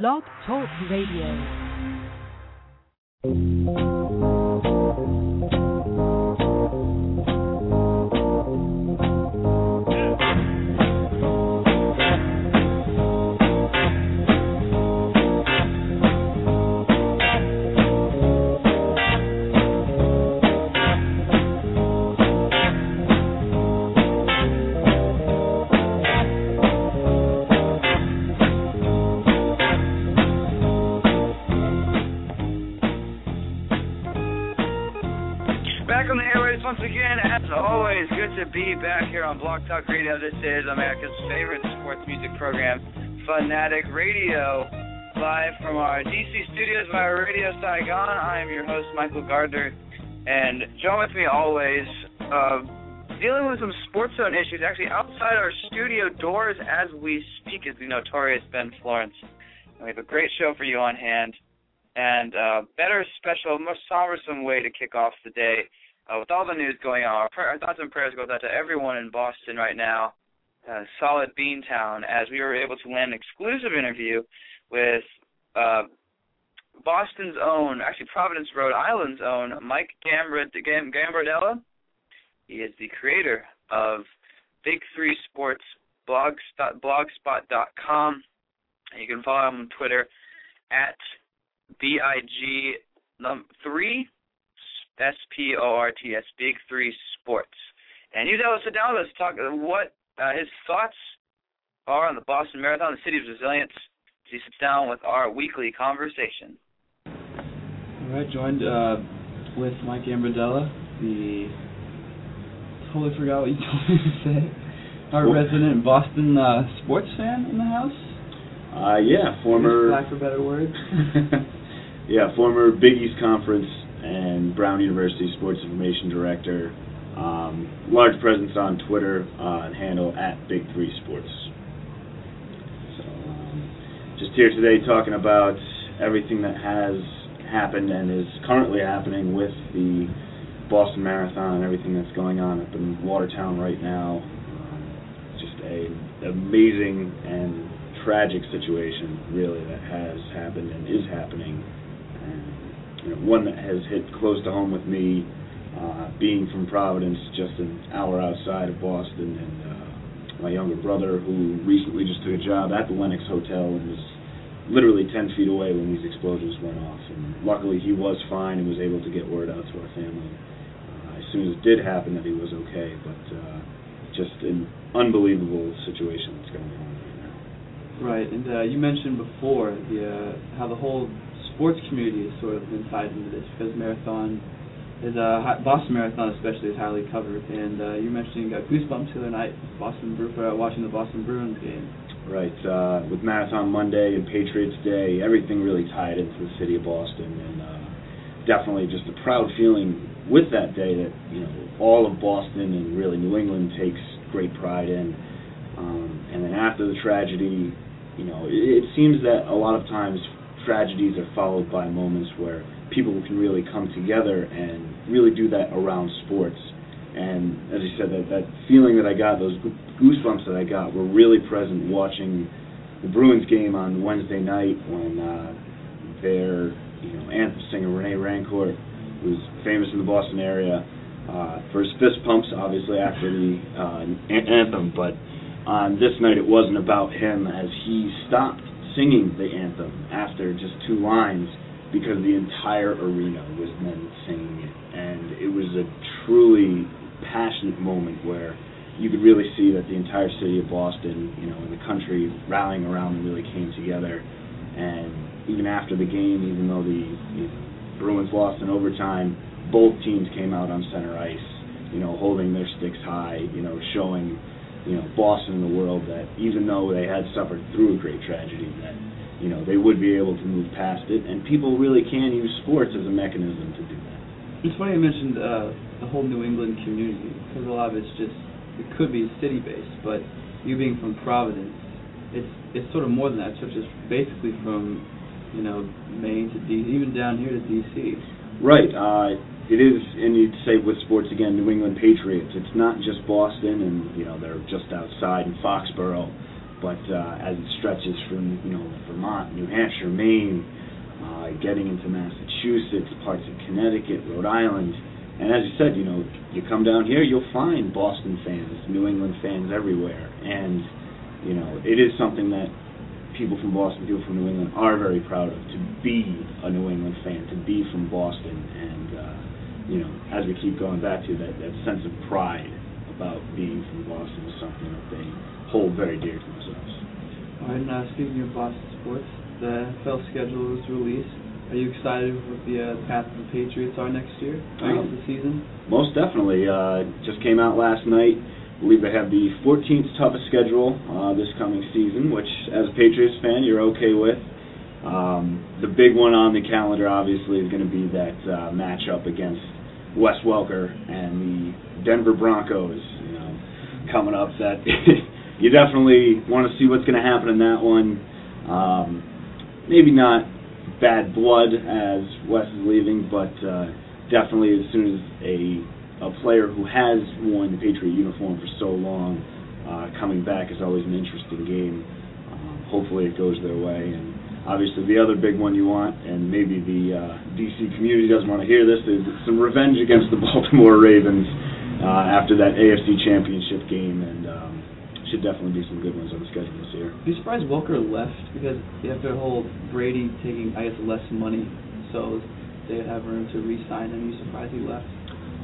Blog Talk Radio. Once again, as always, good to be back here on Blog Talk Radio. This is America's favorite sports music program, Fanatic Radio, live from our DC studios via Radio Saigon. I am your host, Michael Gardner, and join with me always, uh, dealing with some sports zone issues, actually outside our studio doors as we speak, is the notorious Ben Florence. And we have a great show for you on hand and uh, better, special, more sombersome way to kick off the day. Uh, with all the news going on, our, our thoughts and prayers go out to everyone in Boston right now, uh, solid Beantown, as we were able to land an exclusive interview with uh, Boston's own, actually Providence, Rhode Island's own, Mike Gambra- Gam- Gambardella. He is the creator of Big Three Sports blogspot, blogspot.com. You can follow him on Twitter at B-I-G num- three S P O R T S Big Three Sports. And he's able to sit down with us to talk uh, what uh, his thoughts are on the Boston Marathon, the city of resilience. As he sits down with our weekly conversation. All right, joined uh, with Mike Gambardella, the totally forgot what you told me to say. Our Well- resident Boston uh, sports fan in the house. Uh, yeah, former. lack for better words. yeah, former Big East Conference and Brown University Sports Information Director. Um, large presence on Twitter uh, and handle at Big Three Sports. So, um, just here today talking about everything that has happened and is currently happening with the Boston Marathon and everything that's going on up in Watertown right now. Um, just a amazing and tragic situation, really, that has happened and is happening. Know, one that has hit close to home with me, uh, being from Providence, just an hour outside of Boston, and uh, my younger brother, who recently just took a job at the Lennox Hotel and was literally 10 feet away when these explosions went off. And luckily, he was fine and was able to get word out to our family uh, as soon as it did happen that he was okay. But uh, just an unbelievable situation that's going on right. Right, and uh, you mentioned before the uh, how the whole sports community is sort of been tied into this because marathon is uh, Boston Marathon especially is highly covered, and uh, you mentioned you got goosebumps the other night Boston Bru- uh, watching the Boston Bruins game. Right. Uh, with Marathon Monday and Patriots Day, everything really tied into the city of Boston, and uh, definitely just a proud feeling with that day that you know all of Boston and really New England takes great pride in. Um, and then after the tragedy, you know, it, it seems that a lot of times tragedies are followed by moments where people can really come together and really do that around sports. And as you said, that that feeling that I got, those goosebumps that I got, were really present watching the Bruins game on Wednesday night when uh, their you know anthem singer Rene Rancourt, who's famous in the Boston area, uh, for his fist pumps, obviously after the uh, an- anthem, but on this night it wasn't about him as he stopped singing the anthem two lines because the entire arena was then singing it, and it was a truly passionate moment where you could really see that the entire city of Boston, you know, and the country rallying around and really came together. And even after the game, even though the you know, Bruins lost in overtime, both teams came out on center ice, you know, holding their sticks high, you know, showing, you know, Boston and the world that even though they had suffered through a great tragedy, that you know they would be able to move past it, and people really can use sports as a mechanism to do that. It's funny you mentioned uh, the whole New England community because a lot of it's just it could be city based, but you being from Providence, it's it's sort of more than that. It's just basically from you know Maine to D, even down here to DC. Right. Uh, it is, and you'd say with sports again, New England Patriots. It's not just Boston, and you know they're just outside in Foxborough. But uh, as it stretches from you know Vermont, New Hampshire, Maine, uh, getting into Massachusetts, parts of Connecticut, Rhode Island, and as you said, you know, you come down here, you'll find Boston fans, New England fans everywhere, and you know, it is something that people from Boston, people from New England are very proud of to be a New England fan, to be from Boston, and uh, you know, as we keep going back to that, that sense of pride about being from Boston is something that they hold very dear to themselves. All right, now speaking of Boston sports, the NFL schedule was released. Are you excited with the uh, path the Patriots are next year, um, the season? Most definitely. Uh, just came out last night. I believe they have the 14th toughest schedule uh, this coming season, which, as a Patriots fan, you're okay with. Um, the big one on the calendar, obviously, is going to be that uh, matchup against Wes Welker and the Denver Broncos. You know, coming up that you definitely want to see what's going to happen in that one. Um, maybe not bad blood as Wes is leaving, but uh, definitely as soon as a a player who has worn the Patriot uniform for so long uh, coming back is always an interesting game. Um, hopefully it goes their way. And obviously the other big one you want, and maybe the uh, DC community doesn't want to hear this, is some revenge against the Baltimore Ravens uh, after that AFC Championship game. And um, should definitely be some good ones on the schedule this year. Are you surprised Welker left because have the whole Brady taking I guess less money, so they have room to re-sign him. Are you surprised he left?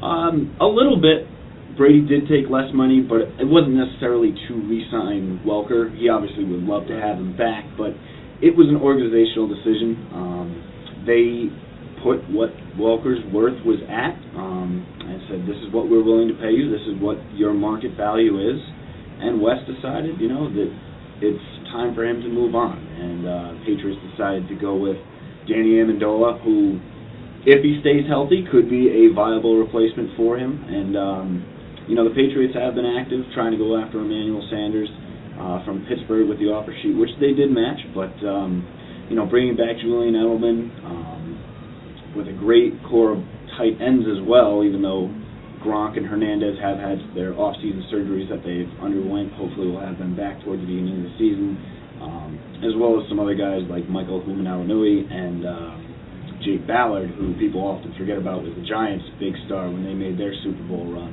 Um, a little bit. Brady did take less money, but it wasn't necessarily to re-sign Welker. He obviously would love to have him back, but it was an organizational decision. Um, they put what Welker's worth was at um, and said, "This is what we're willing to pay you. This is what your market value is." And Wes decided, you know, that it's time for him to move on. And uh, Patriots decided to go with Danny Amendola, who, if he stays healthy, could be a viable replacement for him. And um, you know, the Patriots have been active trying to go after Emmanuel Sanders uh, from Pittsburgh with the offer sheet, which they did match. But um, you know, bringing back Julian Edelman um, with a great core of tight ends as well, even though Gronk and Hernandez have had their off-season surgeries that they've underwent. Hopefully, we'll have them back towards the beginning of the season, um, as well as some other guys like Michael Hoomanawanui and uh, Jake Ballard, who people often forget about was the Giants' big star when they made their Super Bowl run.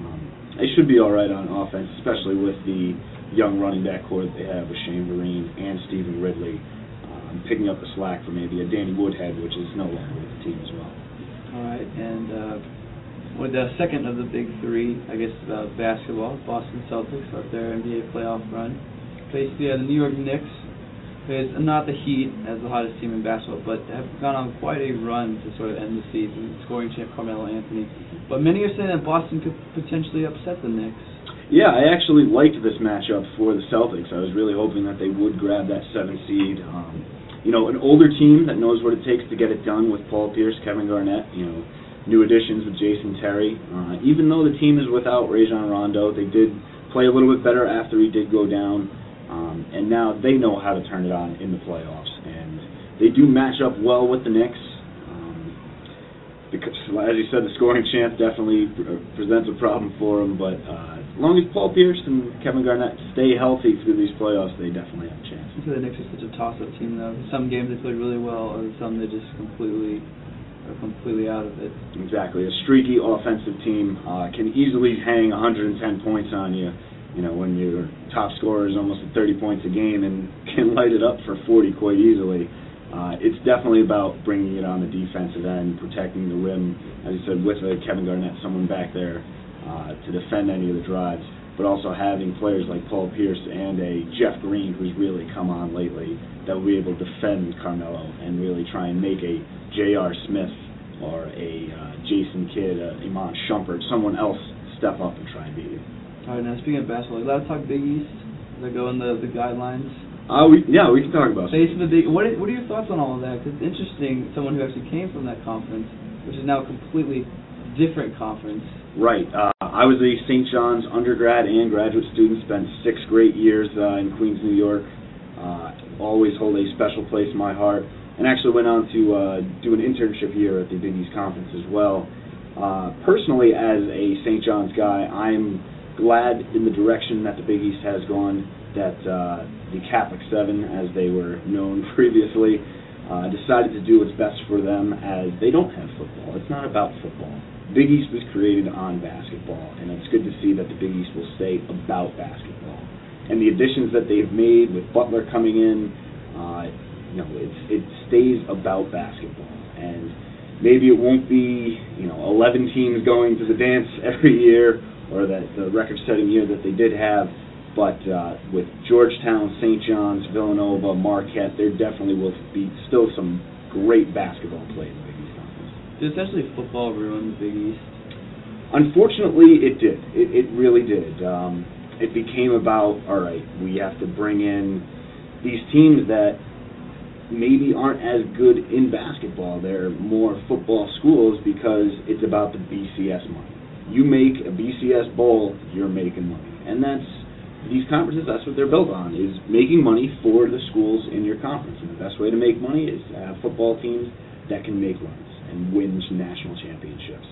Um, they should be all right on offense, especially with the young running back core that they have with Shane Vereen and Stevan Ridley, um, picking up the slack for maybe a Danny Woodhead, which is no longer with the team as well. All right, and. Uh with the second of the big three, I guess, uh, basketball, Boston Celtics start their NBA playoff run. Face the, the New York Knicks, is not the Heat as the hottest team in basketball, but have gone on quite a run to sort of end the season, scoring champ Carmelo Anthony. But many are saying that Boston could potentially upset the Knicks. Yeah, I actually liked this matchup for the Celtics. I was really hoping that they would grab that seven seed. Um, you know, an older team that knows what it takes to get it done with Paul Pierce, Kevin Garnett. You know, new additions with Jason Terry. Uh, even though the team is without Rajon Rondo, they did play a little bit better after he did go down, um, and now they know how to turn it on in the playoffs. And they do match up well with the Knicks. Um, because, as you said, the scoring chance definitely presents a problem for them. But uh, as long as Paul Pierce and Kevin Garnett stay healthy through these playoffs, they definitely have a chance. The Knicks are such a toss-up team, though. Some games they played really well, and some they just completely are completely out of it. Exactly. A streaky offensive team uh, can easily hang 110 points on you. You know, when your top scorer is almost at 30 points a game and can light it up for 40 quite easily. Uh, it's definitely about bringing it on the defensive end, protecting the rim, as you said, with a Kevin Garnett, someone back there uh, to defend any of the drives, but also having players like Paul Pierce and a Jeff Green, who's really come on lately, that will be able to defend Carmelo and really try and make a J.R. Smith or a uh, Jason Kidd, a Iman Shumpert, someone else step up and try and beat you. All right, now speaking of basketball, allowed to talk Big East? Does that go in the, the guidelines? Uh, we, yeah, we can talk about Face of the Big. What what are your thoughts on all of that? Because it's interesting, someone who actually came from that conference, which is now a completely different conference. Right. Uh, I was a St. John's undergrad and graduate student. Spent six great years uh, in Queens, New York. Uh, always hold a special place in my heart and actually went on to uh, do an internship year at the Big East Conference as well. Uh, personally, as a St. John's guy, I'm glad in the direction that the Big East has gone. that uh, the Catholic Seven, as they were known previously, uh, decided to do what's best for them as they don't have football. It's not about football. Big East was created on basketball, and it's good to see that the Big East will stay about basketball. And the additions that they've made with Butler coming in, uh, you know, it's, it stays about basketball. And maybe it won't be, you know, 11 teams going to the dance every year, or that the record-setting year that they did have, but uh, with Georgetown, St. John's, Villanova, Marquette, there definitely will be still some great basketball played in the Big East Conference. Did essentially football ruin the Big East? Unfortunately, it did. It, it really did. Um, it became about all right. We have to bring in these teams that maybe aren't as good in basketball. They're more football schools because it's about the BCS money. You make a BCS bowl, you're making money, and that's these conferences. That's what they're built on: is making money for the schools in your conference. And the best way to make money is to have football teams that can make runs and win national championships.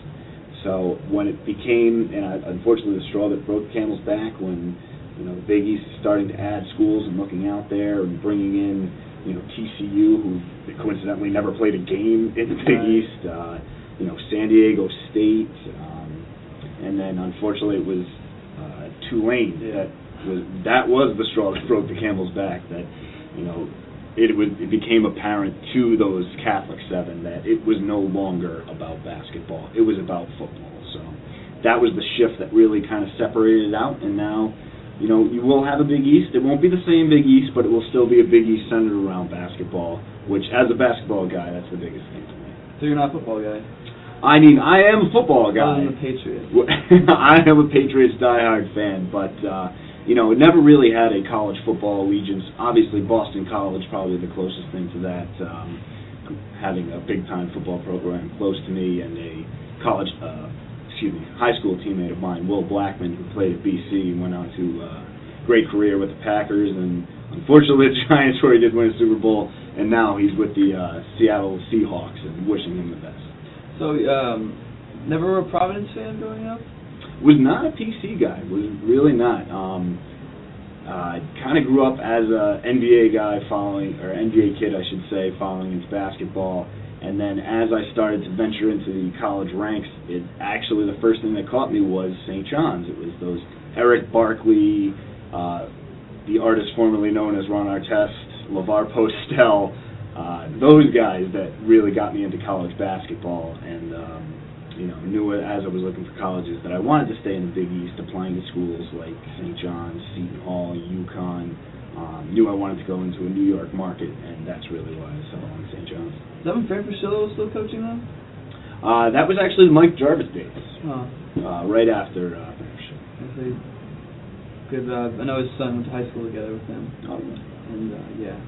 So when it became, and uh, unfortunately, the straw that broke the camel's back, when you know the Big East is starting to add schools and looking out there and bringing in, you know, TCU, who coincidentally never played a game in the Big East, uh, you know, San Diego State, um, and then unfortunately it was uh, Tulane Yeah. that was that was the straw that broke the camel's back. That you know it was it became apparent to those Catholic seven that it was no longer about basketball. It was about football. So that was the shift that really kind of separated it out. And now, you know, you will have a Big East. It won't be the same Big East, but it will still be a Big East centered around basketball. Which, as a basketball guy, that's the biggest thing to me. So you're not a football guy? I mean, I am a football guy. Than the Patriots. I am a Patriots diehard fan, but uh, you know, never really had a college football allegiance. Obviously, Boston College probably the closest thing to that, um, having a big time football program close to me, and a college, uh, excuse me, high school teammate of mine, Will Blackman, who played at BC and went on to uh, great career with the Packers, and unfortunately, the Giants, where he did win a Super Bowl, and now he's with the uh, Seattle Seahawks, and wishing him the best. So, um, never a Providence fan growing up? was not a PC guy. Was really not. Um, uh, kind of grew up as a NBA guy, following or NBA kid, I should say, following into basketball. And then as I started to venture into the college ranks, it actually the first thing that caught me was St. John's. It was those Erick Barkley, uh, the artist formerly known as Ron Artest, Lavor Postell, uh, those guys that really got me into college basketball. And um, you know, knew it as I was looking for colleges that I wanted to stay in the Big East, applying to schools like St. John's, Seton Hall, UConn. Um, knew I wanted to go into a New York market, and that's really why I settled on St. John's. Is that when Fran Fraschilla was still coaching them? Uh, that was actually Mike Jarvis days, Huh. uh, right after uh, Fraschilla. Because uh, I know his son went to high school together with him. Um, And uh, yeah.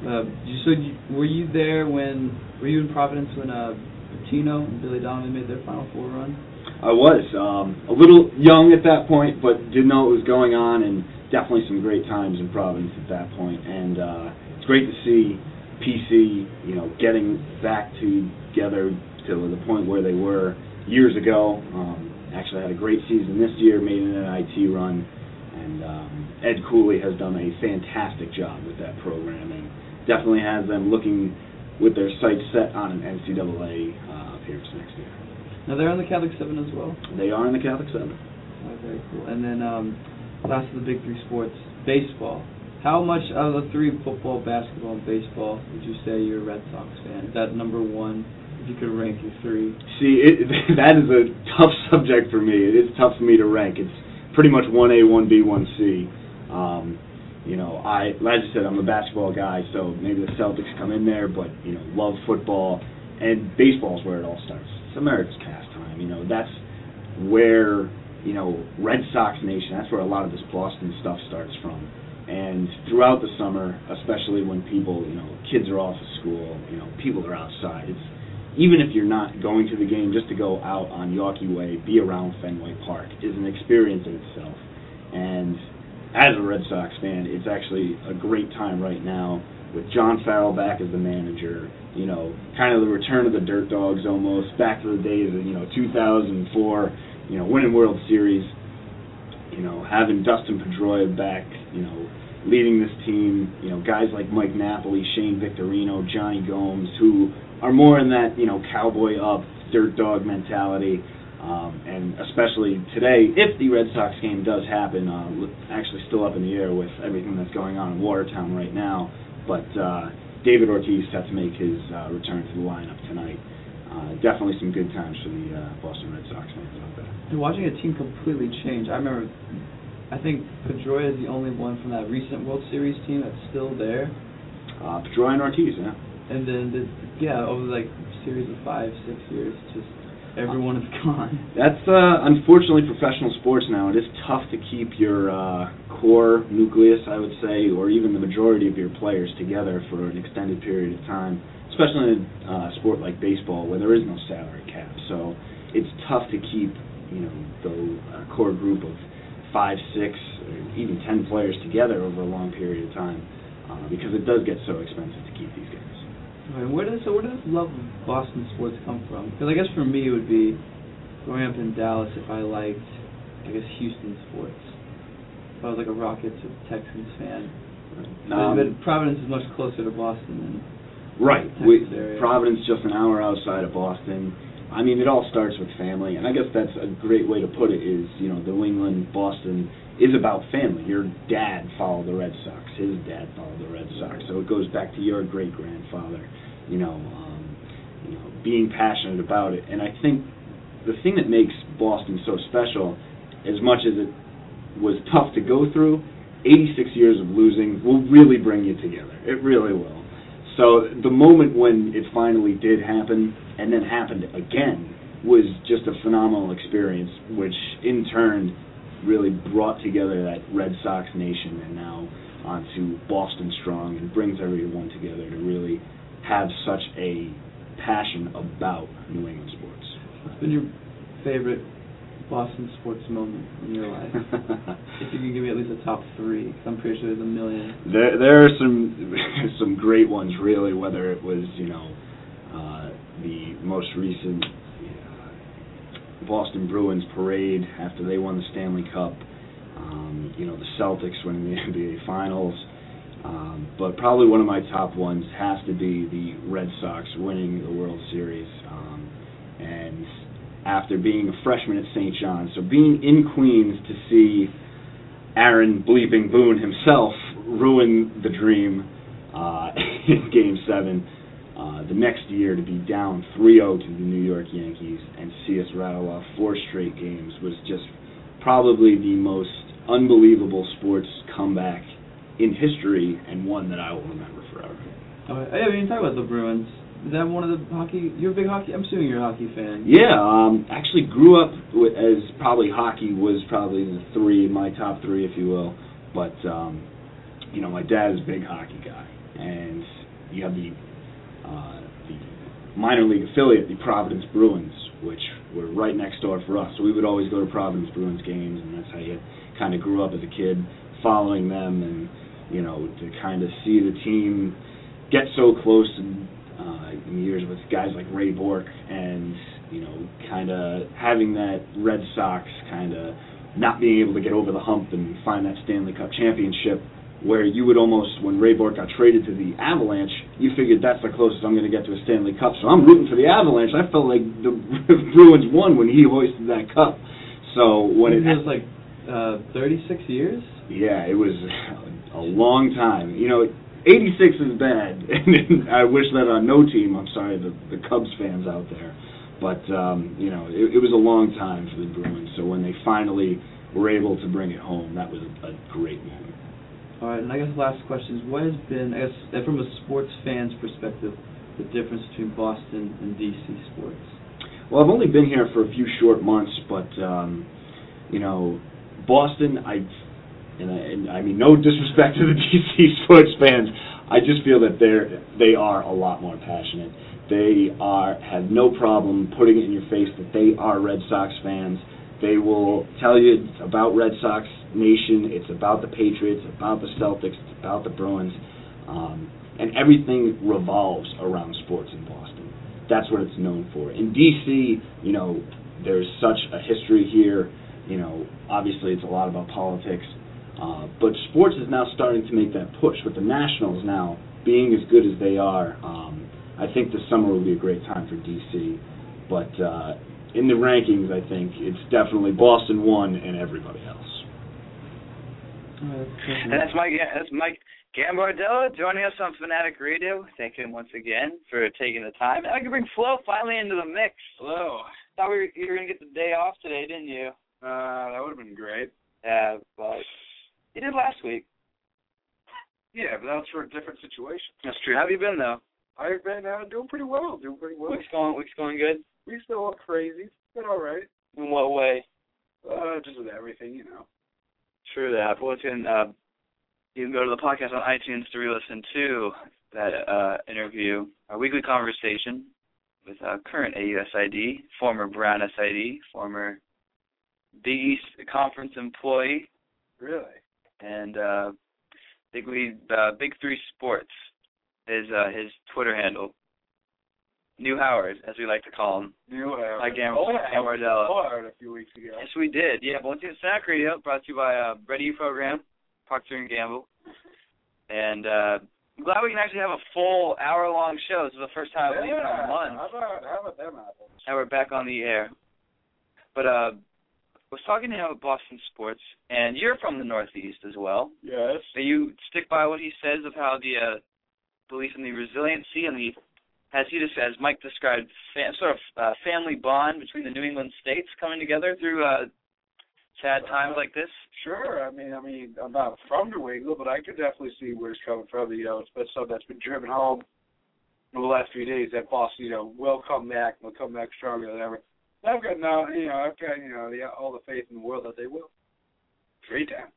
Uh, you, so you, were you there when? Were you in Providence when uh, Pitino and Billy Donovan made their Final Four run? I was um, a little young at that point, but didn't know what was going on, and definitely some great times in Providence at that point. And uh, it's great to see PC, you know, getting back together to the point where they were years ago. Um, actually had a great season this year, made an NIT run, and um, Ed Cooley has done a fantastic job with that program, and definitely has them looking with their sights set on an NCAA uh, appearance next year. Now they're on the Catholic Seven as well. They are in the Catholic Seven. Oh, very cool. And then um, last of the big three sports, baseball. How much out of the three, football, basketball, and baseball, would you say you're a Red Sox fan? Is that number one? If you could rank your three. See, it, that is a tough subject for me. It is tough for me to rank. It's pretty much one A, one B, one C. Um, you know, I, as I said, I'm a basketball guy, so maybe the Celtics come in there, but you know, love football and baseball is where it all starts. It's America's pastime. You know, that's where you know Red Sox Nation. That's where a lot of this Boston stuff starts from. And throughout the summer, especially when people, you know, kids are off of school, you know, people are outside. It's even if you're not going to the game, just to go out on Yawkey Way, be around Fenway Park, is an experience in itself. And as a Red Sox fan, it's actually a great time right now with John Farrell back as the manager. You know, kind of the return of the Dirt Dogs almost, back to the days of you know 2004. You know, winning World Series. You know, having Dustin Pedroia back. You know, leading this team. You know, guys like Mike Napoli, Shane Victorino, Jonny Gomes, who are more in that you know cowboy up, dirt dog mentality. Um, and especially today, if the Red Sox game does happen, uh, actually still up in the air with everything that's going on in Watertown right now. But uh, David Ortiz set to make his uh, return to the lineup tonight. Uh, definitely some good times for the uh, Boston Red Sox fans out there. And watching a team completely change, I remember, I think Pedroia is the only one from that recent World Series team that's still there. Uh, Pedroia and Ortiz, yeah. And then, the, yeah, over like series of five, six years, just everyone is gone. That's uh, unfortunately professional sports now. It is tough to keep your uh, core nucleus, I would say, or even the majority of your players together for an extended period of time, especially in a uh, sport like baseball where there is no salary cap. So it's tough to keep, you know, the uh, core group of five, six, or even ten players together over a long period of time uh, because it does get so expensive to keep these guys. Right, where does so where does love of Boston sports come from? Because I guess for me it would be growing up in Dallas. If I liked, I guess Houston sports. If I was like a Rockets or Texans fan. Um, but, but Providence is much closer to Boston than Right. We, area. Providence, just an hour outside of Boston. I mean, it all starts with family, and I guess that's a great way to put it. Is you know, New England, Boston is about family. Your dad followed the Red Sox. His dad followed the Red Sox. So it goes back to your great grandfather. You know, um, you know, being passionate about it. And I think the thing that makes Boston so special, as much as it was tough to go through, 86 years of losing will really bring you together. It really will. So the moment when it finally did happen, and then happened again, was just a phenomenal experience, which in turn really brought together that Red Sox nation and now onto Boston Strong and brings everyone together to really have such a passion about New England sports. What's been your favorite Boston sports moment in your life? if you can give me at least a top three, 'cause I'm pretty sure there's a million. There, there are some some great ones, really. Whether it was, you know, uh, the most recent uh, Boston Bruins parade after they won the Stanley Cup, um, you know, the Celtics winning the NBA Finals. Um, but probably one of my top ones has to be the Red Sox winning the World Series. Um, and after being a freshman at St. John's, so being in Queens to see Aaron bleeping Boone himself ruin the dream uh, in Game Seven. Uh, the next year to be down 3-0 to the New York Yankees and see us rattle off four straight games was just probably the most unbelievable sports comeback in history and one that I will remember forever. Oh, I mean, talk about the Bruins. Is that one of the hockey? You're a big hockey. I'm assuming you're a hockey fan. Yeah, um, actually grew up with, as probably hockey was probably the three, my top three, if you will. But um, you know, my dad is a big hockey guy, and you have the uh, the minor league affiliate, the Providence Bruins, which were right next door for us. So we would always go to Providence Bruins games, and that's how you kind of grew up as a kid, following them, and you know, to kind of see the team get so close and in years with guys like Ray Bourque and you know kind of having that Red Sox kind of not being able to get over the hump and find that Stanley Cup championship where you would almost when Ray Bourque got traded to the Avalanche you figured that's the closest I'm going to get to a Stanley Cup. So I'm rooting for the Avalanche. I felt like the Bruins won when he hoisted that cup. So when it, it was like uh, 36 years. yeah it was a long time. You know 86 is bad, and I wish that on no team. I'm sorry, the the Cubs fans out there, but um, you know it, it was a long time for the Bruins. So when they finally were able to bring it home, that was a, a great moment. All right, and I guess last question is, what has been, I guess, from a sports fan's perspective, the difference between Boston and DC sports? Well, I've only been here for a few short months, but um, you know, Boston, I and, I and I mean no disrespect to the DC sports fans, I just feel that they're they are a lot more passionate. They are have no problem putting it in your face that they are Red Sox fans. They will tell you it's about Red Sox Nation. It's about the Patriots. About the Celtics. It's about the Bruins. Um, and everything revolves around sports in Boston. That's what it's known for. In DC, you know, there's such a history here. You know, obviously it's a lot about politics. Uh, but sports is now starting to make that push. With the Nationals now being as good as they are, um, I think the summer will be a great time for DC. But uh, in the rankings, I think it's definitely Boston one and everybody else. And that's Mike. That's Mike Gambardella joining us on Fanatic Radio. Thank him once again for taking the time. And I can bring Flo finally into the mix. Hello. Thought we were, you were gonna get the day off today, didn't you? Uh, that would have been great. Yeah, but you did last week. Yeah, but that was for a different situation. That's true. How have you been though? I've been uh, doing pretty well. Doing pretty well. Week's going. Week's going good. We still look crazy. Been all right. In what way? Uh, just with everything, you know. True that. Well, you can uh, you can go to the podcast on iTunes to re-listen to that uh, interview, our weekly conversation with uh, current AUSID, former Brown SID, former Big East Conference employee, Really? And uh, Big League, uh, Big Three Sports is uh, his Twitter handle. New Howard, as we like to call him. New Howard. Like Gam- oh, Gambardella. Howard a few weeks ago. Yes, we did. Yeah, Bulletin Snack Radio, brought to you by uh, Ready Program, Procter and Gamble, and uh, I'm glad we can actually have a full hour-long show. This is the first time we've yeah. in a month, How about how about them apples? and we're back on the air. But uh, was talking to him about Boston sports, and you're from the Northeast as well. Yes. Do you stick by what he says of how the uh, belief in the resiliency and the, as he just as Mike described, fa- sort of uh, family bond between the New England states coming together through uh, sad times like this? Sure. I mean, I mean, I'm not from New England, but I could definitely see where it's coming from. You know, it's been something that's been driven home over the last few days. That Boston, you know, will come back. They'll come back stronger than ever. I've got no, you know, I've got you know the, all the faith in the world that they will. Great time.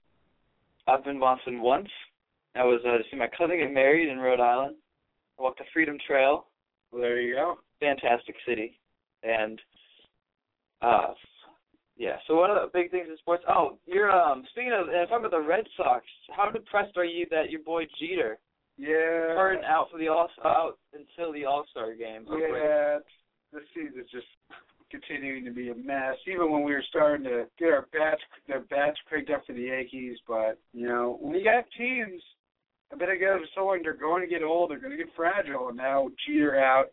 I've been to Boston once. I was uh, to see my cousin get married in Rhode Island. I walked the Freedom Trail. Well, there you go. Fantastic city, and uh, yeah. So one of the big things in sports. Oh, you're um speaking of uh, talking about the Red Sox. How depressed are you that your boy Jeter Yeah. turned out for the all out until the All Star game? Yeah. This season's just continuing to be a mess. Even when we were starting to get our bats, their bats cranked up for the Yankees, but you know, when you got teams, I guys are so they're going to get old, they're going to get fragile, and now Jeter out,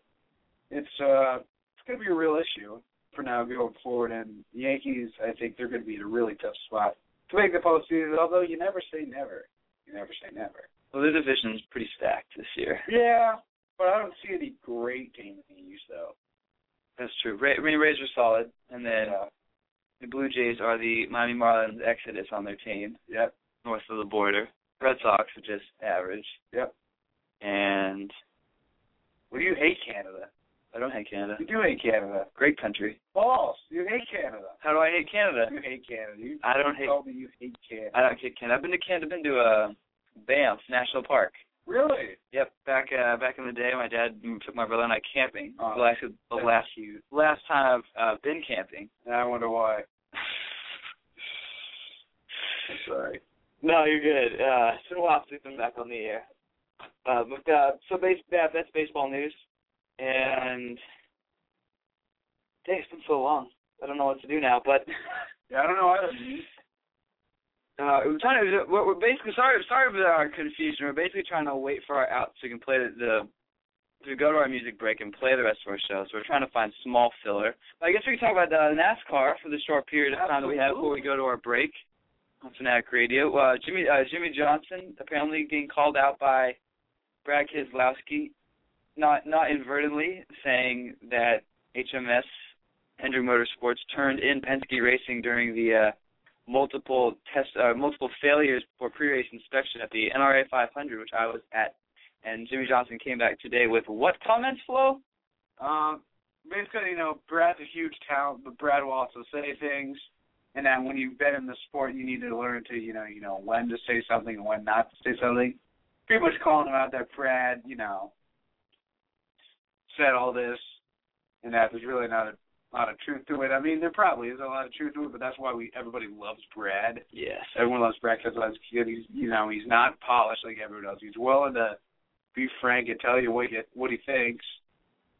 it's uh, it's going to be a real issue for now going forward. And the Yankees, I think they're going to be in a really tough spot to make the postseason. Although you never say never, you never say never. Well, the division's pretty stacked this year. Yeah, but I don't see any great teams in the East though. That's true. Ra- mean, Rays are solid, and then Yeah. the Blue Jays are the Miami Marlins exodus on their team Yep. north of the border. Red Sox are just average, Yep. and Well, do you hate Canada. I don't hate Canada. You do hate Canada. Great country. False. You hate Canada. How do I hate Canada? You hate Canada. You I don't hate. told me you hate Canada. I don't hate Canada. I've been to Canada. I've been to uh, Banff National Park. Really? Yep, back uh, back in the day, my dad took my brother and I camping. Oh, the last the last cute. last time I've uh, been camping. I wonder why. I'm sorry. No, you're good. Uh, it's been a while since we've been back on the air. Uh, but uh, so base, yeah, that's baseball news, and dang, it's been so long. I don't know what to do now, but Yeah, I don't know either. uh, we're trying to. We're, we're basically sorry. Sorry for our confusion. We're basically trying to wait for our out so we can play the. the to go to our music break and play the rest of our show. So we're trying to find small filler. But I guess we can talk about uh, NASCAR for the short period of time that we have before we go to our break on Fanatic Radio. Uh, Jimmie uh, Jimmie Johnson apparently getting called out by Brad Keselowski, not not inadvertently saying that HMS Hendrick Motorsports turned in Penske Racing during the uh, multiple test uh, multiple failures for pre-race inspection at the NRA 500, which I was at. And Jimmie Johnson came back today with what comments, Flo? Um, basically, you know, Brad's a huge talent, but Brad will also say things. And then when you've been in the sport, you need to learn to, you know, you know when to say something and when not to say something. Pretty much calling him out that Brad, you know, said all this, and that there's really not a lot of truth to it. I mean, there probably is a lot of truth to it, but that's why we everybody loves Brad. Yes. Everyone loves Brad because he's, you know, he's not polished like everyone else. He's willing to be frank and tell you what he, what he thinks.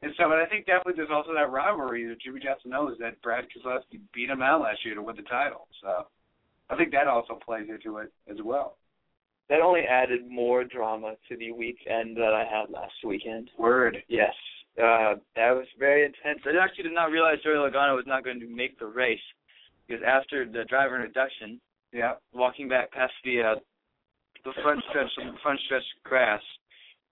And so, but I think definitely there's also that rivalry that Jimmie Johnson knows that Brad Keselowski beat him out last year to win the title. So I think that also plays into it as well. That only added more drama to the weekend that I had last weekend. Word. Yes. Uh, that was very intense. I actually did not realize Joey Logano was not going to make the race because after the driver introduction, Yeah. walking back past the uh, the front stretch front stretch grass,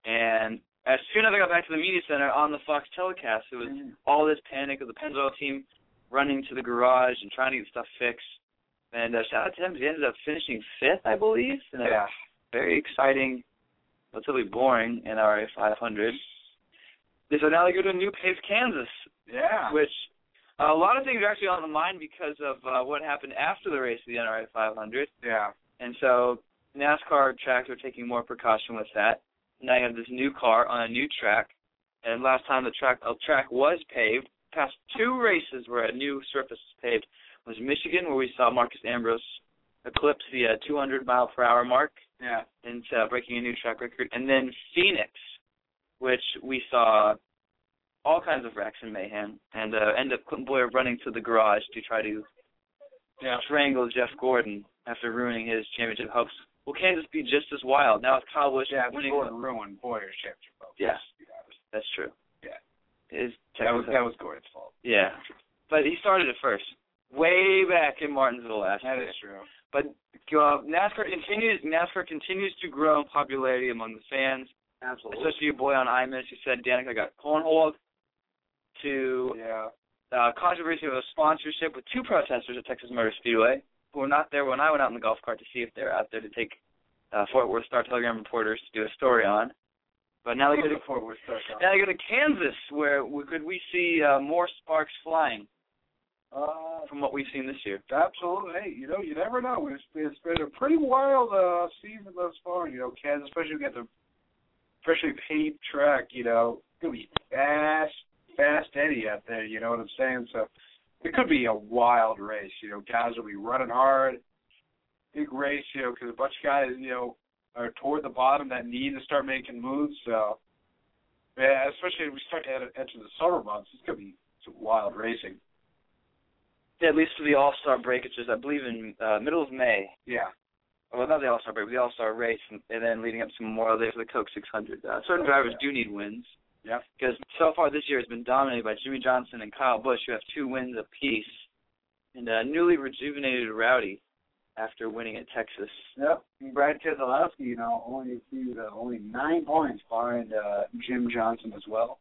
and as soon as I got back to the media center on the Fox telecast, it was Mm. all this panic of the Pennzoil team running to the garage and trying to get stuff fixed. And uh, shout out to him, he ended up finishing fifth, I believe, in a Yeah. very exciting, relatively boring NRA 500. So now they go to New Pace, Kansas, Yeah. which uh, a lot of things are actually on the mind because of uh, what happened after the race of the NRA 500. Yeah. And so NASCAR tracks are taking more precaution with that. Now you have this new car on a new track, and last time the track a track was paved, past two races where a new surface was paved, was Michigan, where we saw Marcos Ambrose eclipse the uh, 200 mile per hour mark Yeah. and uh, breaking a new track record, and then Phoenix, which we saw all kinds of wrecks and mayhem, and uh, end up Clinton Bowyer running to the garage to try to Yeah. strangle Jeff Gordon after ruining his championship hopes. Will Kansas be just as wild now with Kyle Busch Yeah. winning? Gordon ruined Bowyer's championship. vote. Yeah. Let's be honest. That's true. Yeah. His That was that was Gordon's fault. yeah, but he started it first, way back in Martinsville last That year. is true. But uh, NASCAR continues NASCAR continues to grow in popularity among the fans. Absolutely. especially your boy on IMIS who said Danica I got cornholed to Yeah. uh, controversy of a sponsorship with two protesters at Texas Motor Speedway who were not there when I went out in the golf cart to see if they're out there to take uh, Fort Worth Star Telegram reporters to do a story on. But now they go to before we start. now they go to Kansas, where we, could we see uh, more sparks flying Uh, from what we've seen this year? Absolutely. Hey, you know, you never know. It's, it's been a pretty wild uh, season thus far. You know, Kansas, especially we got the freshly paved track. You know, it's gonna be fast, fast Eddie out there. You know what I'm saying? So it could be a wild race. You know, guys will be running hard. Big race, you know, because a bunch of guys, you know, are toward the bottom that need to start making moves. So, yeah, especially if we start to enter the summer months, it's gonna be some wild racing. Yeah, at least for the All Star break, which is I believe in uh, middle of May. Yeah. Well, not the All Star break, but the All Star race, and, and then leading up to Memorial Day for the Coke 600. Uh, certain drivers do need wins. Yeah. Because so far this year has been dominated by Jimmie Johnson and Kyle Busch, who have two wins apiece, and uh, newly rejuvenated Rowdy after winning at Texas. Yep. And Brad Keselowski, you know, only received uh, only nine points behind uh, Jim Johnson as well.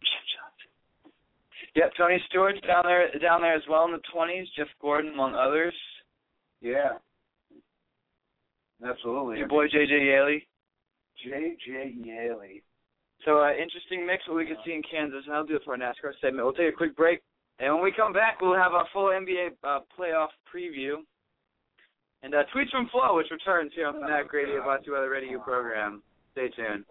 Jim Johnson. Yep, Tony Stewart's down there down there as well in the 20s. Jeff Gordon among others. Yeah. Absolutely. Your boy JJ Yeley. J.J. Yeley. So uh, interesting mix what we can see in Kansas. And that'll do it for our NASCAR segment. We'll take a quick break, and when we come back, we'll have a full NBA uh, playoff preview and uh, tweets from Flo, which returns here on the Fanatic Radio you by Radio program. Stay tuned.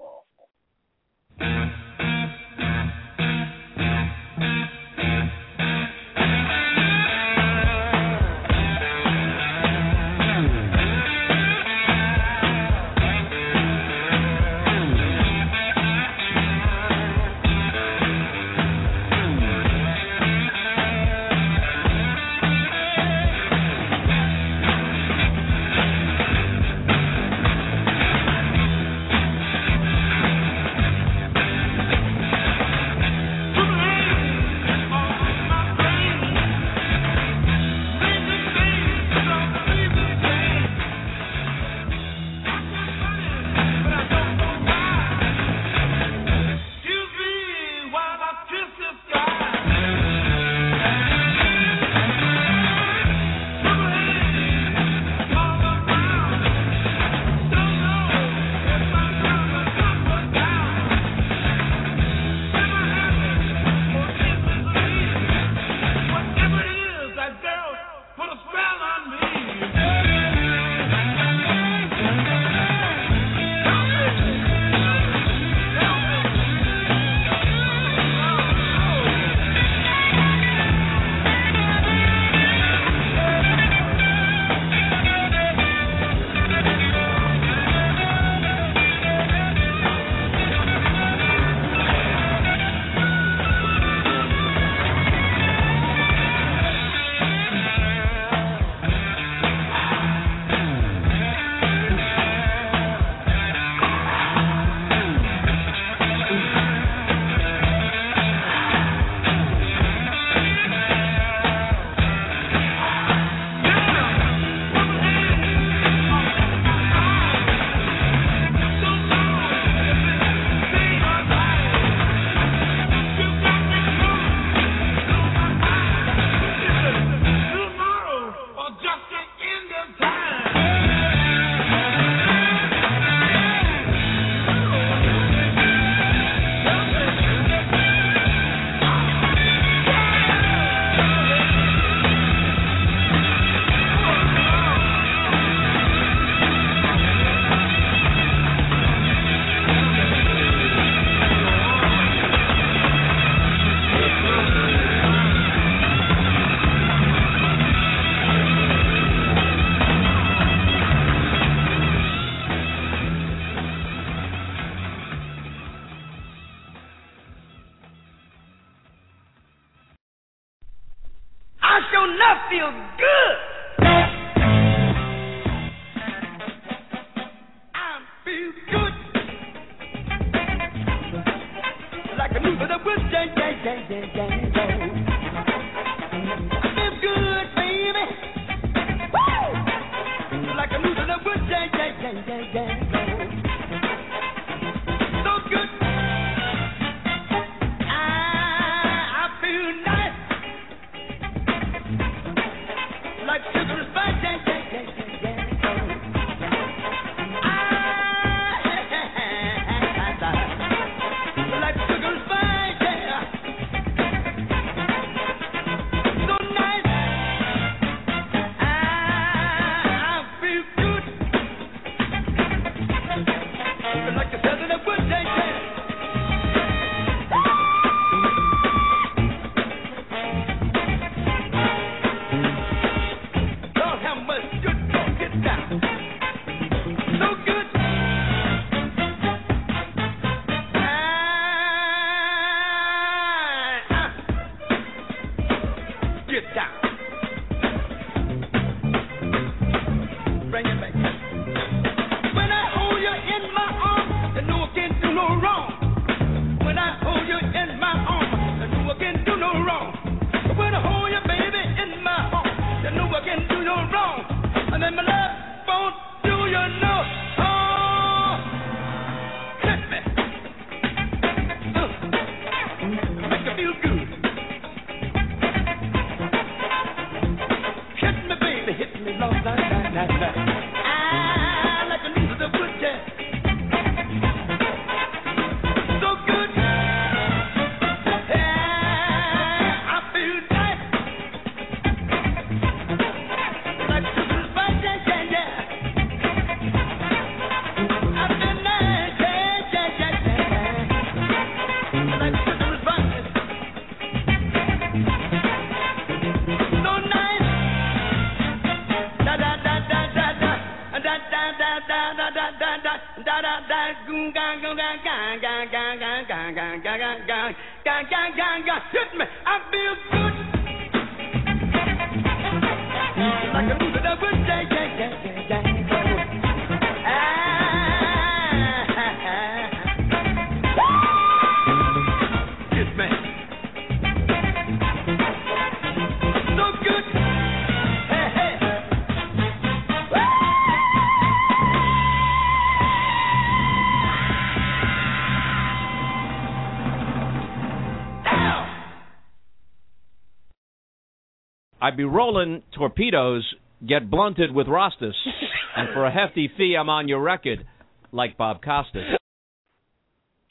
Be rolling torpedoes, get blunted with Rostas, and for a hefty fee, I'm on your record, like Bob Costas.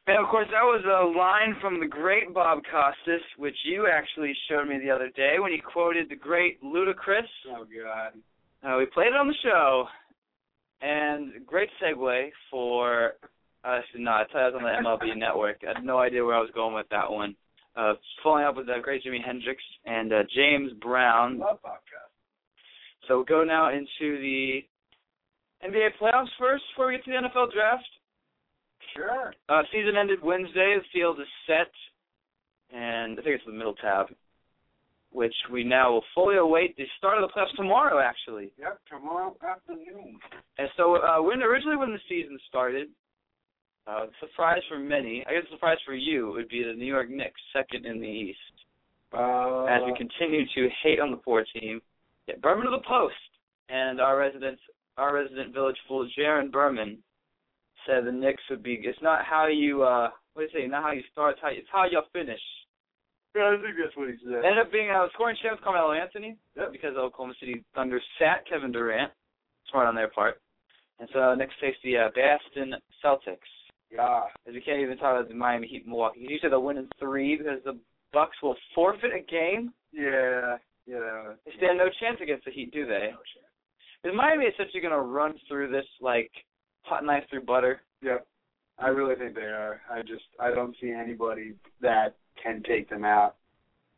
And of course, that was a line from the great Bob Costas, which you actually showed me the other day when you quoted the great Ludacris. Oh God. Uh, we played it on the show, and great segue for us. No, I thought I was on the MLB Network. I had no idea where I was going with that one. Uh, following up with the great Jimi Hendrix and uh, James Brown. Love podcast. So we'll go now into the NBA playoffs first before we get to the NFL draft. Sure. Uh, season ended Wednesday. The field is set, and I think it's the middle tab, which we now will fully await the start of the playoffs tomorrow, actually. Yep. Tomorrow afternoon. And so, uh, when originally when the season started, uh, surprise for many, I guess surprise for you would be the New York Knicks, second in the East. Uh, As we continue to hate on the poor team, get Berman to the post, and our resident, our resident village fool, Jaron Berman, said the Knicks would be. It's not how you, uh, what do you say? Not how you start, it's how you, it's how you finish. Yeah, I think that's what he said. Ended up being uh, scoring champs Carmelo Anthony yep. because Oklahoma City Thunder sat Kevin Durant. Smart on their part. And so next face the uh, Boston Celtics. As we can't even talk about the Miami Heat and Milwaukee. You said they'll win in three because the Bucks will forfeit a game. Yeah. Yeah. They stand no chance against the Heat, do they? No chance. Is Miami essentially going to run through this like hot knife through butter? Yep. I really think they are. I just I don't see anybody that can take them out.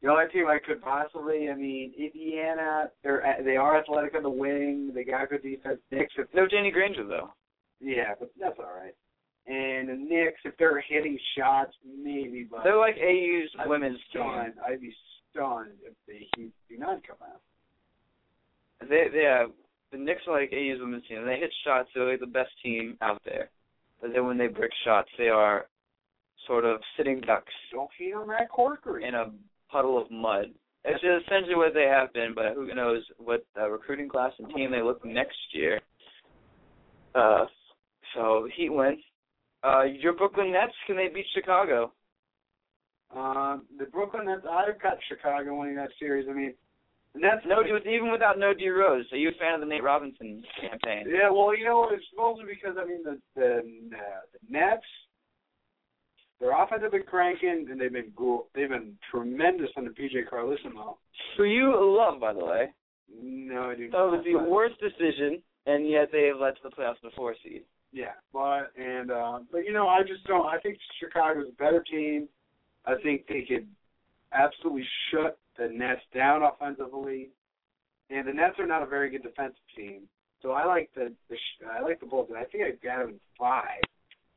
The only team I could possibly, I mean, Indiana, they're they are athletic on the wing. They got good defense. Knicks, if, No Danny Granger though. yeah, but that's all right. And the Knicks, if they're hitting shots, maybe, but They're like AU's I'd women's team. I'd be done if the Heat do not come out. They they uh, the Knicks are like AU's women's team. They hit shots, they're like the best team out there. But then when they brick shots, they are sort of sitting ducks Don't hate on Matt Corkery. in a puddle of mud. It's essentially what they have been, but who knows what uh, recruiting class and team they look next year. Uh, so Heat win. Uh, your Brooklyn Nets can they beat Chicago? Um, the Brooklyn Nets. I've got Chicago winning that series. I mean, the Nets. No, even without no D Rose. Are you a fan of the Nate Robinson campaign? Yeah, well, you know, it's mostly because I mean the the, uh, the Nets. Their offense have been cranking, and they've been go- they've been tremendous under PJ Carlesimo. Who you love, by the way. No, I do. Not. That was the worst decision, and yet they have led to the playoffs the four seed. Yeah, but and uh, but you know, I just don't. I think Chicago's a better team. I think they could absolutely shut the Nets down offensively, and the Nets are not a very good defensive team. So I like the, the I like the Bulls, and I think I've got them five.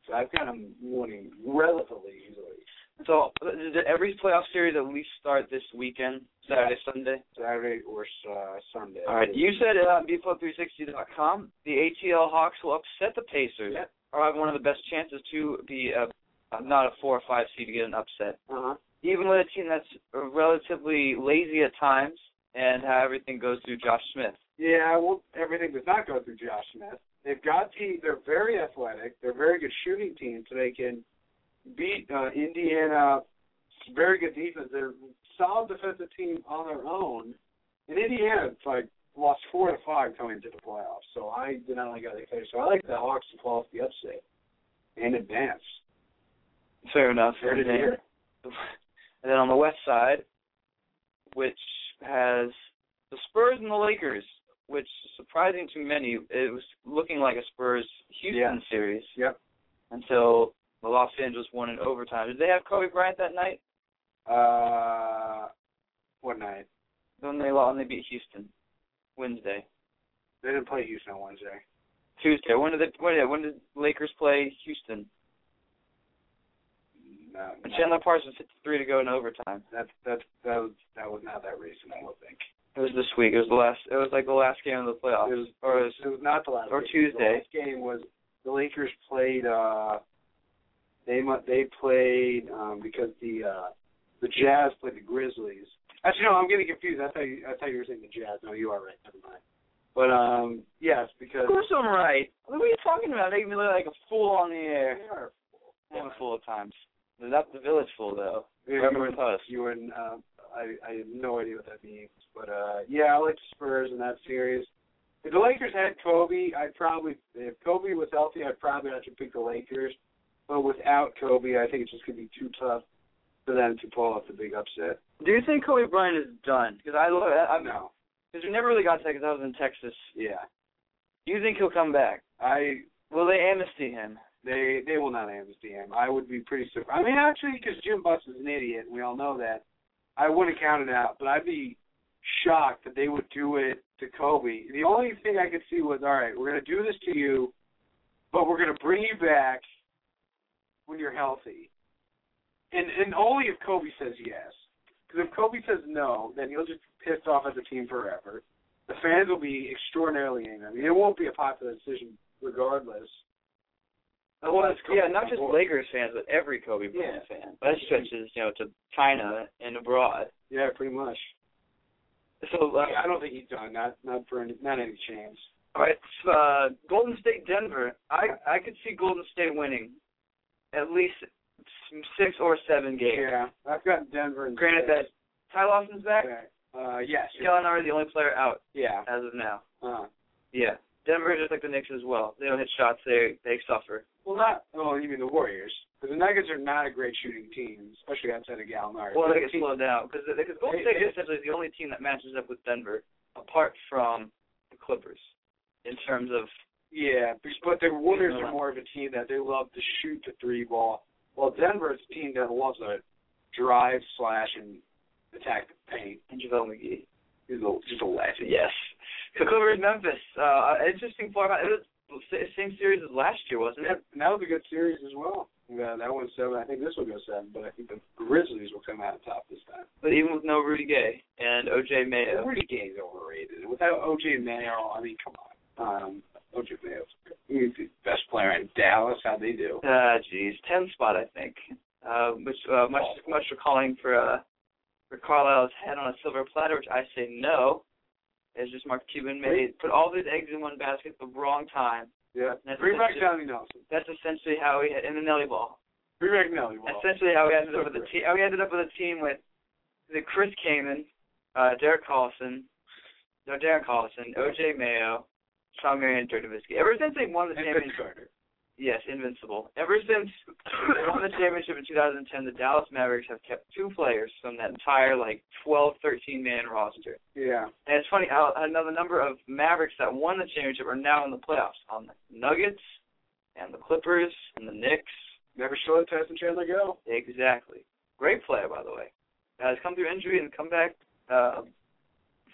So I've got them winning relatively easily. So did every playoff series at least start this weekend, Saturday, Sunday? Saturday or uh, Sunday. All right. You said it on bflow360.com. The ATL Hawks will upset the Pacers, Yep. or have one of the best chances to be a, not a four or five seed to get an upset. Uh huh. Even with a team that's relatively lazy at times and how everything goes through Josh Smith. Yeah, well, everything does not go through Josh Smith. They've got team. They're very athletic. They're a very good shooting team, so they can beat uh, Indiana. Very good defense. They're a solid defensive team on their own. And Indiana, like lost four to five coming into the playoffs. So I did not like how they played. So I like the Hawks to pull off the upset and advance. Fair enough. Fair to hear. And then on the west side, which has the Spurs and the Lakers, which surprising to many, it was looking like a Spurs Houston Yeah. series Yep. until the Los Angeles won in overtime. Did they have Kobe Bryant that night? Uh, what night? When they lost, when they beat Houston, Wednesday, They didn't play Houston on Wednesday. Tuesday. When did they? When did, when did Lakers play Houston? No, And no. Chandler Parsons hit three to go in overtime. That's that's that was that was not that recent. I don't think. It was this week. It was the last. It was like the last game of the playoffs. It was or it was, it was not the last or game. Tuesday. The last game was the Lakers played. uh They mu- they played um because the uh the Jazz played the Grizzlies. Actually, no, I'm getting confused. I thought you, I thought you were saying the Jazz. No, you are right. Never mind. But um yes, because Of course I'm right. What are you talking about? Making me look like a fool on the air. they are. I'm a fool at times. Not the village fool though. You Remember with us. you were in, uh, I I have no idea what that means. But uh yeah, I like the Spurs in that series. If the Lakers had Kobe, I'd probably if Kobe was healthy, I'd probably have to pick the Lakers. But without Kobe, I think it's just gonna be too tough for them to pull off the big upset. Do you think Kobe Bryant is done? Because I look, I'm No. because we never really got to that because I was in Texas. Yeah. Do you think he'll come back? I Will they amnesty him? they they will not amnesty him. I would be pretty surprised. I mean, actually, because Jim Buss is an idiot, and we all know that. I wouldn't count it out, but I'd be shocked that they would do it to Kobe. The only thing I could see was, all right, we're going to do this to you, but we're going to bring you back when you're healthy. And and only if Kobe says yes. Because if Kobe says no, then he'll just piss off at the team forever. The fans will be extraordinarily angry. I mean, it won't be a popular decision regardless. Unless Kobe's yeah, not just board. Lakers fans, but every Kobe Bryant Yeah. fan. That stretches, you know, to China and abroad. Yeah, pretty much. So, uh, I don't think he's done. Not not for any, not any chance. all right, uh, Golden State, Denver. I I could see Golden State winning at least six or seven games. Yeah, I've got Denver. And Granted that Ty Lawson's back. Okay. Uh, yes. Gallinari is the only player out Yeah. as of now. Uh-huh. Yeah. Denver just like the Knicks as well. They don't hit shots. They they suffer. well, not. Oh, you mean the Warriors? Because the Nuggets are not a great shooting team, especially outside of Gallinari. Well, they the get team- slowed down because because Golden State is essentially the only team that matches up with Denver, apart from the Clippers, in terms of Yeah, but- the Warriors are more of a team that they love to shoot the three ball, while Denver is a team that loves to drive, slash, and attack the paint. and JaVale McGee. He's a, just a legend. Yes. So Clippers, Memphis. Uh, interesting part. It was the same series as last year, wasn't it? and that was a good series as well. Yeah, that one's seven. I think this will go seven, but I think the Grizzlies will come out on top this time. But even with no Rudy Gay and OJ Mayo, Rudy Gay's overrated. Without OJ Mayo, I mean, come on. Um, OJ Mayo's he's the best player in Dallas. How'd they do? ah, geez, ten spot I think. Uh, which uh, much much for calling for uh, for Carlisle's head on a silver platter, which I say no. It's just Mark Cuban made put all his eggs in one basket at the wrong time. Yeah. Bring back Johnny Nelson. That's essentially how he had in the Nelly ball. Bring back Nelly. Ball. Essentially how we ended up with a So team. How we ended up with a team with the Chris Kaman, uh, Derek Collison, no Darren Collison, O.J. Mayo, Shawn Marion, Dirk Nowitzki. Ever since they won the And championship, yes, invincible. Ever since they won the championship in 2010, the Dallas Mavericks have kept two players from that entire like 12, 13 man roster. Yeah. And it's funny how another number of Mavericks that won the championship are now in the playoffs on the Nuggets and the Clippers and the Knicks. Never show let Tyson Chandler go. Exactly. Great player, by the way. Has come through injury and come back uh,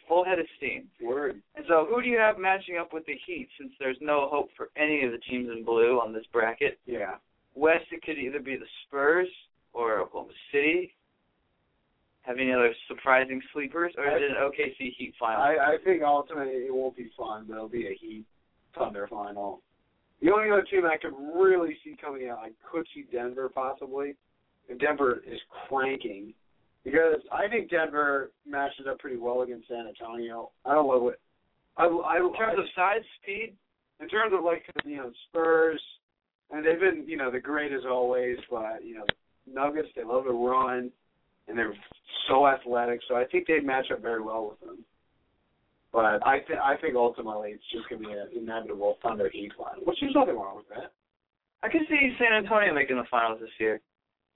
full head of steam. Word. And so, who do you have matching up with the Heat? Since there's no hope for any of the teams in blue on this bracket, Yeah. West it could either be the Spurs or Oklahoma City. Have any other surprising sleepers, or is it an OKC Heat final? I, I think ultimately it won't be fun, but it'll be a Heat Thunder final. The only other team I could really see coming out, I could see Denver possibly. If Denver is cranking, because I think Denver matches up pretty well against San Antonio. I don't know what. I, I, in terms of size, speed, in terms of like you know Spurs, and they've been you know the great as always, but you know Nuggets they love to run, and they're so athletic. So I think they'd match up very well with them. But I think I think ultimately it's just gonna be an inevitable Thunder Heat final, which there's nothing wrong with that. I could see San Antonio making the finals this year.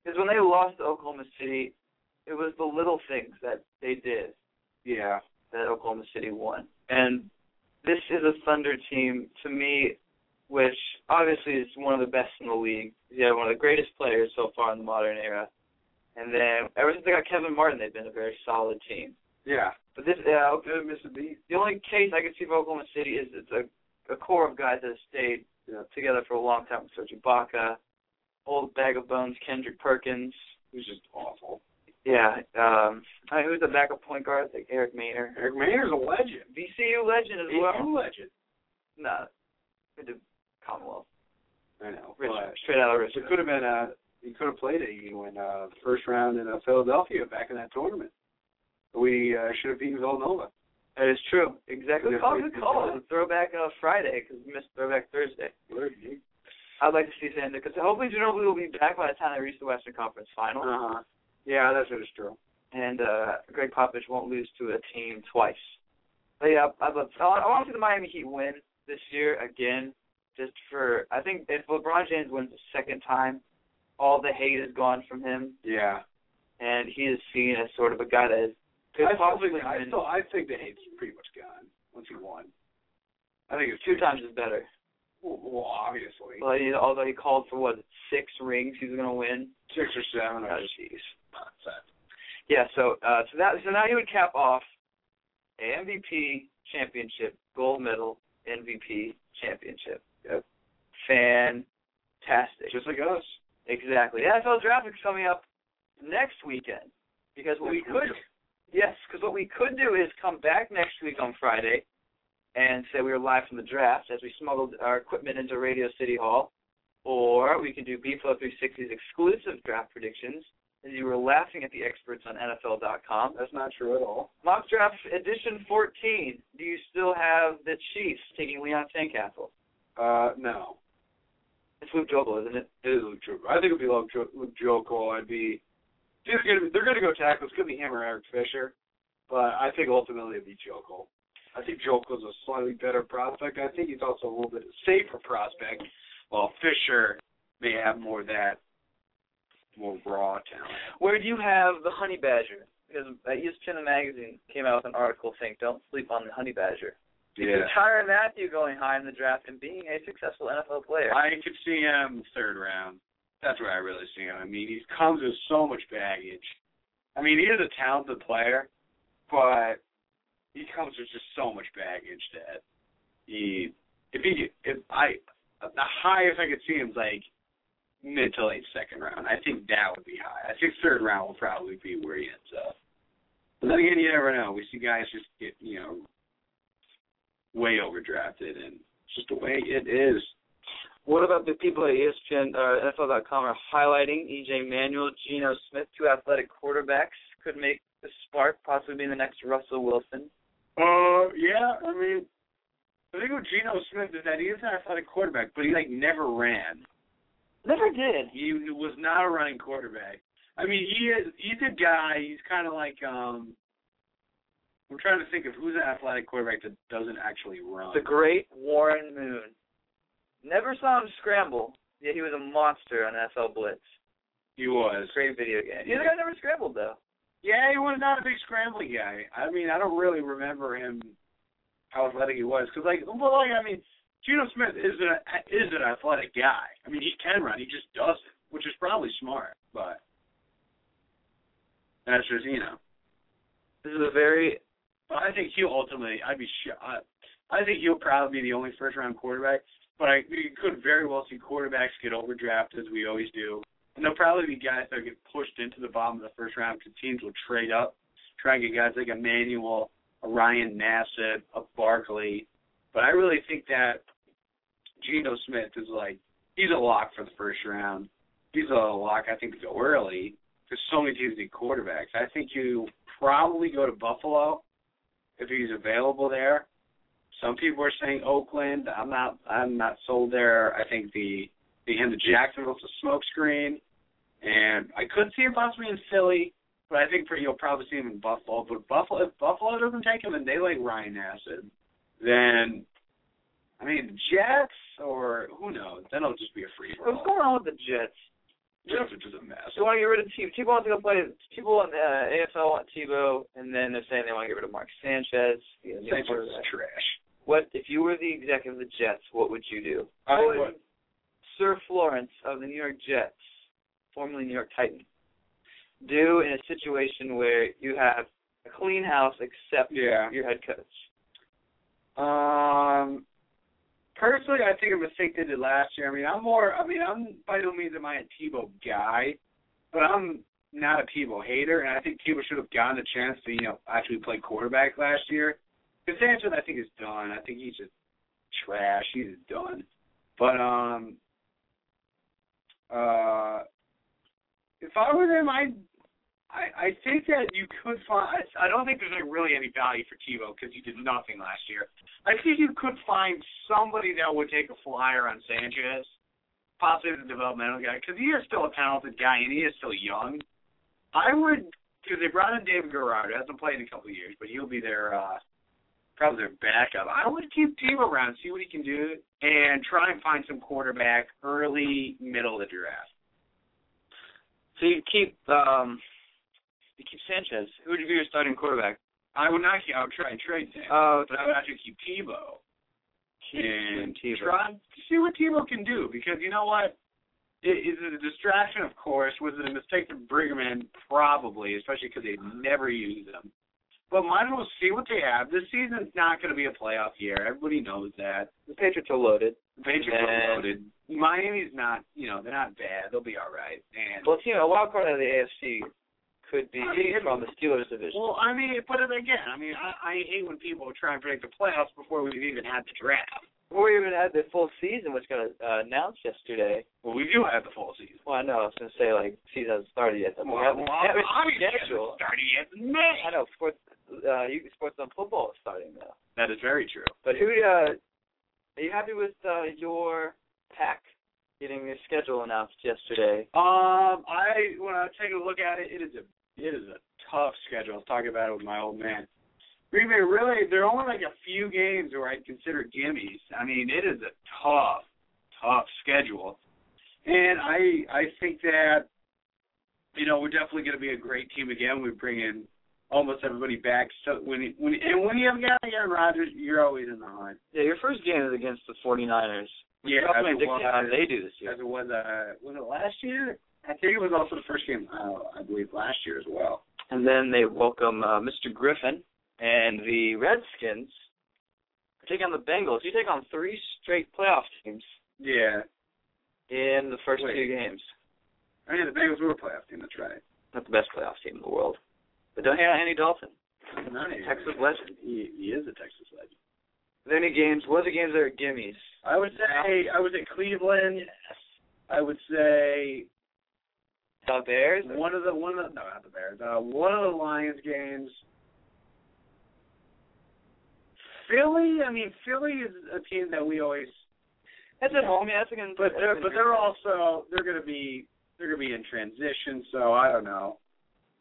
Because when they lost to Oklahoma City, it was the little things that they did Yeah. that Oklahoma City won. And this is a Thunder team to me, which obviously is one of the best in the league. You have one of the greatest players so far in the modern era. And then ever since they got Kevin Martin, they've been a very solid team. Yeah. But this, uh, Didn't miss a beat. the only case I could see for Oklahoma City is it's a, a core of guys that have stayed Yeah. together for a long time. Serge Ibaka, old bag of bones, Kendrick Perkins. Was just awful. Yeah, um, I who's the backup point guard? Like Eric Maynor. Eric Maynard's a legend. VCU legend as He's well. a legend. No, we did Commonwealth. I know. Richmond, straight out of It Richmond. could have been uh he could have played it. He went uh the first round in uh, Philadelphia back in that tournament. We uh, should have beaten Villanova. That is true. Exactly. Good call. Good call. Throwback uh, Friday because we missed Throwback Thursday. I'd like to see San because hopefully Ginobili will be back by the time they reach the Western Conference Final, Uh huh. Yeah, that's what it's true. and uh Gregg Popovich won't lose to a team twice. But yeah, I'd love. I want, I to see the Miami Heat win this year again, just for. I think if LeBron James wins the second time, all the hate is gone from him, Yeah. and he is seen as sort of a guy that is I still possibly think I still I think the hate's pretty much gone once he won. I think it's two times is better. Well, obviously Well, he, although he called for what six rings, he's going to win. six or seven. Oh, jeez. Yeah, so uh, so that so now you would cap off a MVP championship, gold medal, MVP championship. Yep. Fantastic. just like us. Exactly. The NFL draft is coming up next weekend because what we could weekend. yes, because what we could do is come back next week on Friday and say we were live from the draft as we smuggled our equipment into Radio City Hall, or we could do BFlow 360's exclusive draft predictions as you were laughing at the experts on NFL.com. That's not true at all. Mock draft edition 14. Do you still have the Chiefs taking Leon Sandcastle? Uh, no. It's Luke Joeckel, isn't it? It is Luke Joeckel. I think it'd be Luke, jo- Luke Joeckel. I'd be. They're gonna, they're gonna go tackle. It's gonna be him or Eric Fisher, but I think ultimately it'd be Joeckel. I think Joeckel's a slightly better prospect. I think he's also a little bit safer prospect, while Fisher may have more of that more raw talent. Where do you have the Honey Badger? Because uh, ESPN magazine came out with an article saying don't sleep on the Honey Badger. Yeah. Tyrann Mathieu going high in the draft and being a successful NFL player. I could see him third round. That's where I really see him. I mean, he comes with so much baggage. I mean, he is a talented player, but he comes with just so much baggage that he, if he, if I, the highest I could see him is like mid to late second round. I think that would be high. I think third round will probably be where he ends up. But then again, you never know. We see guys just get you know way overdrafted, and it's just the way it is. What about the people at ESPN or NFL.com are highlighting EJ Manuel, Geno Smith, two athletic quarterbacks could make the spark, possibly being the next Russell Wilson. Uh, yeah. I mean, the thing with Geno Smith is that he is an athletic quarterback, but he like never ran. Never did. He was not a running quarterback. I mean, he is. He's a guy. He's kind of like um. I'm trying to think of who's an athletic quarterback that doesn't actually run. The great Warren Moon. Never saw him scramble, yet he was a monster on NFL Blitz. he was. Great video game. The other guy never scrambled though. Yeah, he was not a big scrambling guy. I mean, I don't really remember him how athletic he was because, like, well, like I mean, Geno Smith is an is an athletic guy. I mean, he can run, he just doesn't, which is probably smart, but that's just you know. This is a very I think he'll ultimately. I'd be sure. I, I think he'll probably be the only first round quarterback. But I you could very well see quarterbacks get overdrafted as we always do, and there'll probably be guys that get pushed into the bottom of the first round because teams will trade up, try and get guys like Emmanuel, a Ryan Nassib, a Barkley. But I really think that Geno Smith is like he's a lock for the first round. He's a lock. I think to go early because so many teams need quarterbacks. I think you probably go to Buffalo if he's available there. Some people are saying Oakland. I'm not. I'm not sold there. I think the the him to Jacksonville's a smokescreen, and I could see him possibly in Philly, but I think you'll probably see him in Buffalo. But Buffalo, if Buffalo doesn't take him and they like Ryan Nassib, then I mean the Jets or who knows? Then it'll just be a free for what's going on with the Jets? Jets are just a mess. They want to get rid of Tebow. Tebow wants to go play. Tebow on the uh, AFL want Tebow, and then they're saying they want to get rid of Mark Sanchez. new Sanchez is trash. What if you were the executive of the Jets? What would you do? I What would- Sir Florence of the New York Jets, formerly New York Titans, do in a situation where you have a clean house except Yeah. your head coach? Um, personally, I think a mistake they did last year. I mean, I'm more. I mean, I'm by no means am I a Tebow guy, but I'm not a Tebow hater, and I think Tebow should have gotten a chance to you know actually play quarterback last year. Because Sanchez, I think is done. I think he's just trash. He's done. But um, uh, if I were him, I. I, I think that you could find. I don't think there's really any value for Tebow because he did nothing last year. I think you could find somebody that would take a flyer on Sanchez, possibly the developmental guy, because he is still a talented guy and he is still young. I would, because they brought in David Garrard, hasn't played in a couple of years, but he'll be their uh, probably their backup. I would keep Tebow around, see what he can do, and try and find some quarterback early, middle of the draft. So you keep um, keep Sanchez. Who would you be your starting quarterback? I would not. I would try and trade him, Oh, but I would actually keep Tebow. and Tebow. try see what Tebow can do because you know what? It, is it a distraction? Of course. Was it a mistake to bring him in? Probably, especially because they never use him. But might as well see what they have. This season's not going to be a playoff year. Everybody knows that. The Patriots are loaded. The Patriots And- are loaded. Miami's not. You know, they're not bad. They'll be all right. And Well, you know, a wild card out of the AFC could be I mean, from the Steelers division. well, I mean, but again, I mean, I, I hate when people try and predict the playoffs before we've even had the draft. Before we even had the full season, which got uh, announced yesterday. Well, we do have the full season. Well, I know. I was going to say like season hasn't started yet. Well, we have, well, it obviously it hasn't started yet. May. I know sports. Uh, you sports on football is starting now. That is very true. But who? Uh, are you happy with uh, your pack getting your schedule announced yesterday? Um, I when I take a look at it, it is a it is a tough schedule. I was talking about it with my old man. Green Bay really there are only like a few games where I'd consider gimmies. I mean, it is a tough, tough schedule. And I I think that you know, we're definitely gonna be a great team again. We bring in almost everybody back. So when when and when you have a guy like Aaron Rodgers, you're always in the hunt. Yeah, your first game is against the 49ers. Yeah, How as many it dictate how they do this year? as it was uh was it last year? I think it was also the first game uh, I believe last year as well. And then they welcome uh, Mr. Griffin and the Redskins take on the Bengals. You take on three straight playoff teams. Yeah. in the first Wait. two games. I mean, the Bengals were a playoff team. That's right. Not the best playoff team in the world. But don't hate on Andy Dalton. Not. Texas legend. He, he is a Texas legend. Are there any games? What are the games that are gimmies? I would say I would say Cleveland. I would say The Bears? one of the one of the no not the Bears. Uh, one of the Lions games. Philly. I mean, Philly is a team that we always. That's at home, yeah. That's against. But they're but they're also they're going to be they're going to be in transition. So I don't know.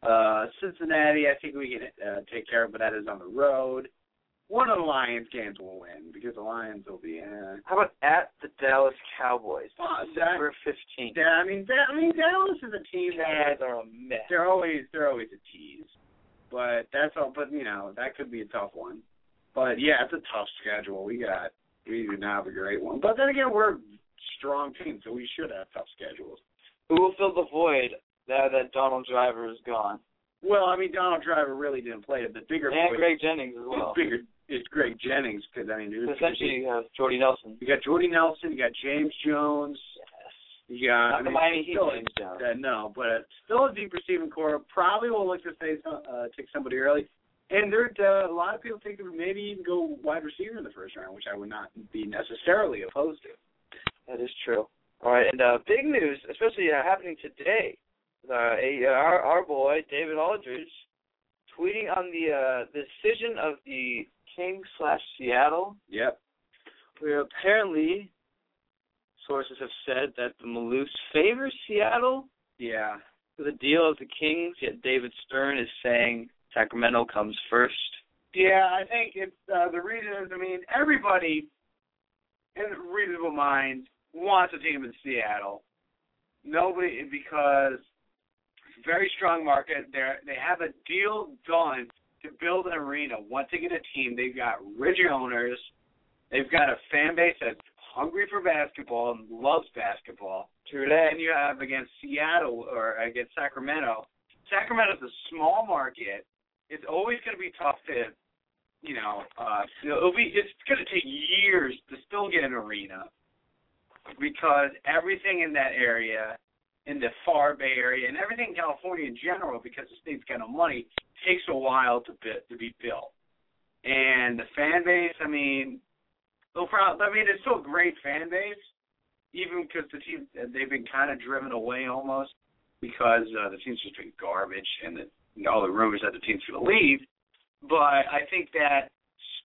Uh, Cincinnati, I think we can uh, take care of, but that is on the road. One of the Lions games will win because the Lions will be. Eh. How about at the Dallas Cowboys? Uh, December fifteenth. Yeah, I mean, Da- I mean, Dallas is a team that Guys are a mess. they're always they're always a tease, but that's all. But you know that could be a tough one. But yeah, it's a tough schedule. We got we do not have a great one. But then again, we're a strong team, so we should have tough schedules. Who will fill the void now that Donald Driver is gone? Well, I mean, Donald Driver really didn't play it. The bigger And Greg Jennings as the well. bigger it's Greg Jennings because I mean, dude, essentially, you have Jordy Nelson. you got Jordy Nelson, you got James Jones, you got Not I mean, Miami Heat still- James. Uh, no, but still a deep receiving core. Probably will look to say some- uh, take somebody early. And there, uh, a lot of people think maybe even go wide receiver in the first round, which I would not be necessarily opposed to. That is true. All right, and uh, big news, especially uh, happening today. Uh, a, uh, our our boy David Aldridge tweeting on the uh, decision of the Kings slash Seattle, Yep. where apparently sources have said that the Maloofs favors Seattle Yeah. for the deal of the Kings. Yet David Stern is saying Sacramento comes first. Yeah, I think it's uh, the reason is I mean everybody in reasonable mind wants a team in Seattle. Nobody because it's a very strong market. They are they have a deal done to build an arena. Once they get a team, they've got rich owners. They've got a fan base that's hungry for basketball and loves basketball. True that. And you have against Seattle or against Sacramento. Sacramento's a small market. It's always going to be tough to, you know, uh, it'll be. It's going to take years to still get an arena because everything in that area, in the far Bay Area, and everything in California in general, because the state's got no money, takes a while to bit to be built. And the fan base, I mean, they'll probably. I mean, it's still a great fan base, even because the team they've been kind of driven away almost because uh, the team's just been garbage and the, all the rumors that the team's going to leave. But I think that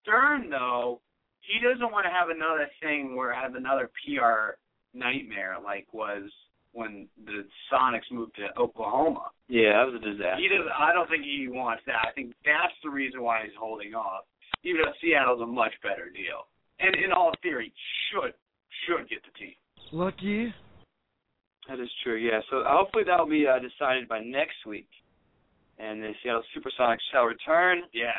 Stern, though, he doesn't want to have another thing where have another PR nightmare like was when the Sonics moved to Oklahoma. Yeah, that was a disaster. He does. I don't think he wants that. I think that's the reason why he's holding off. Even though Seattle's a much better deal, and in all theory, should should get the team. Lucky. That is true, yeah. So hopefully that will be uh, decided by next week. And the Seattle Supersonics shall return Yes.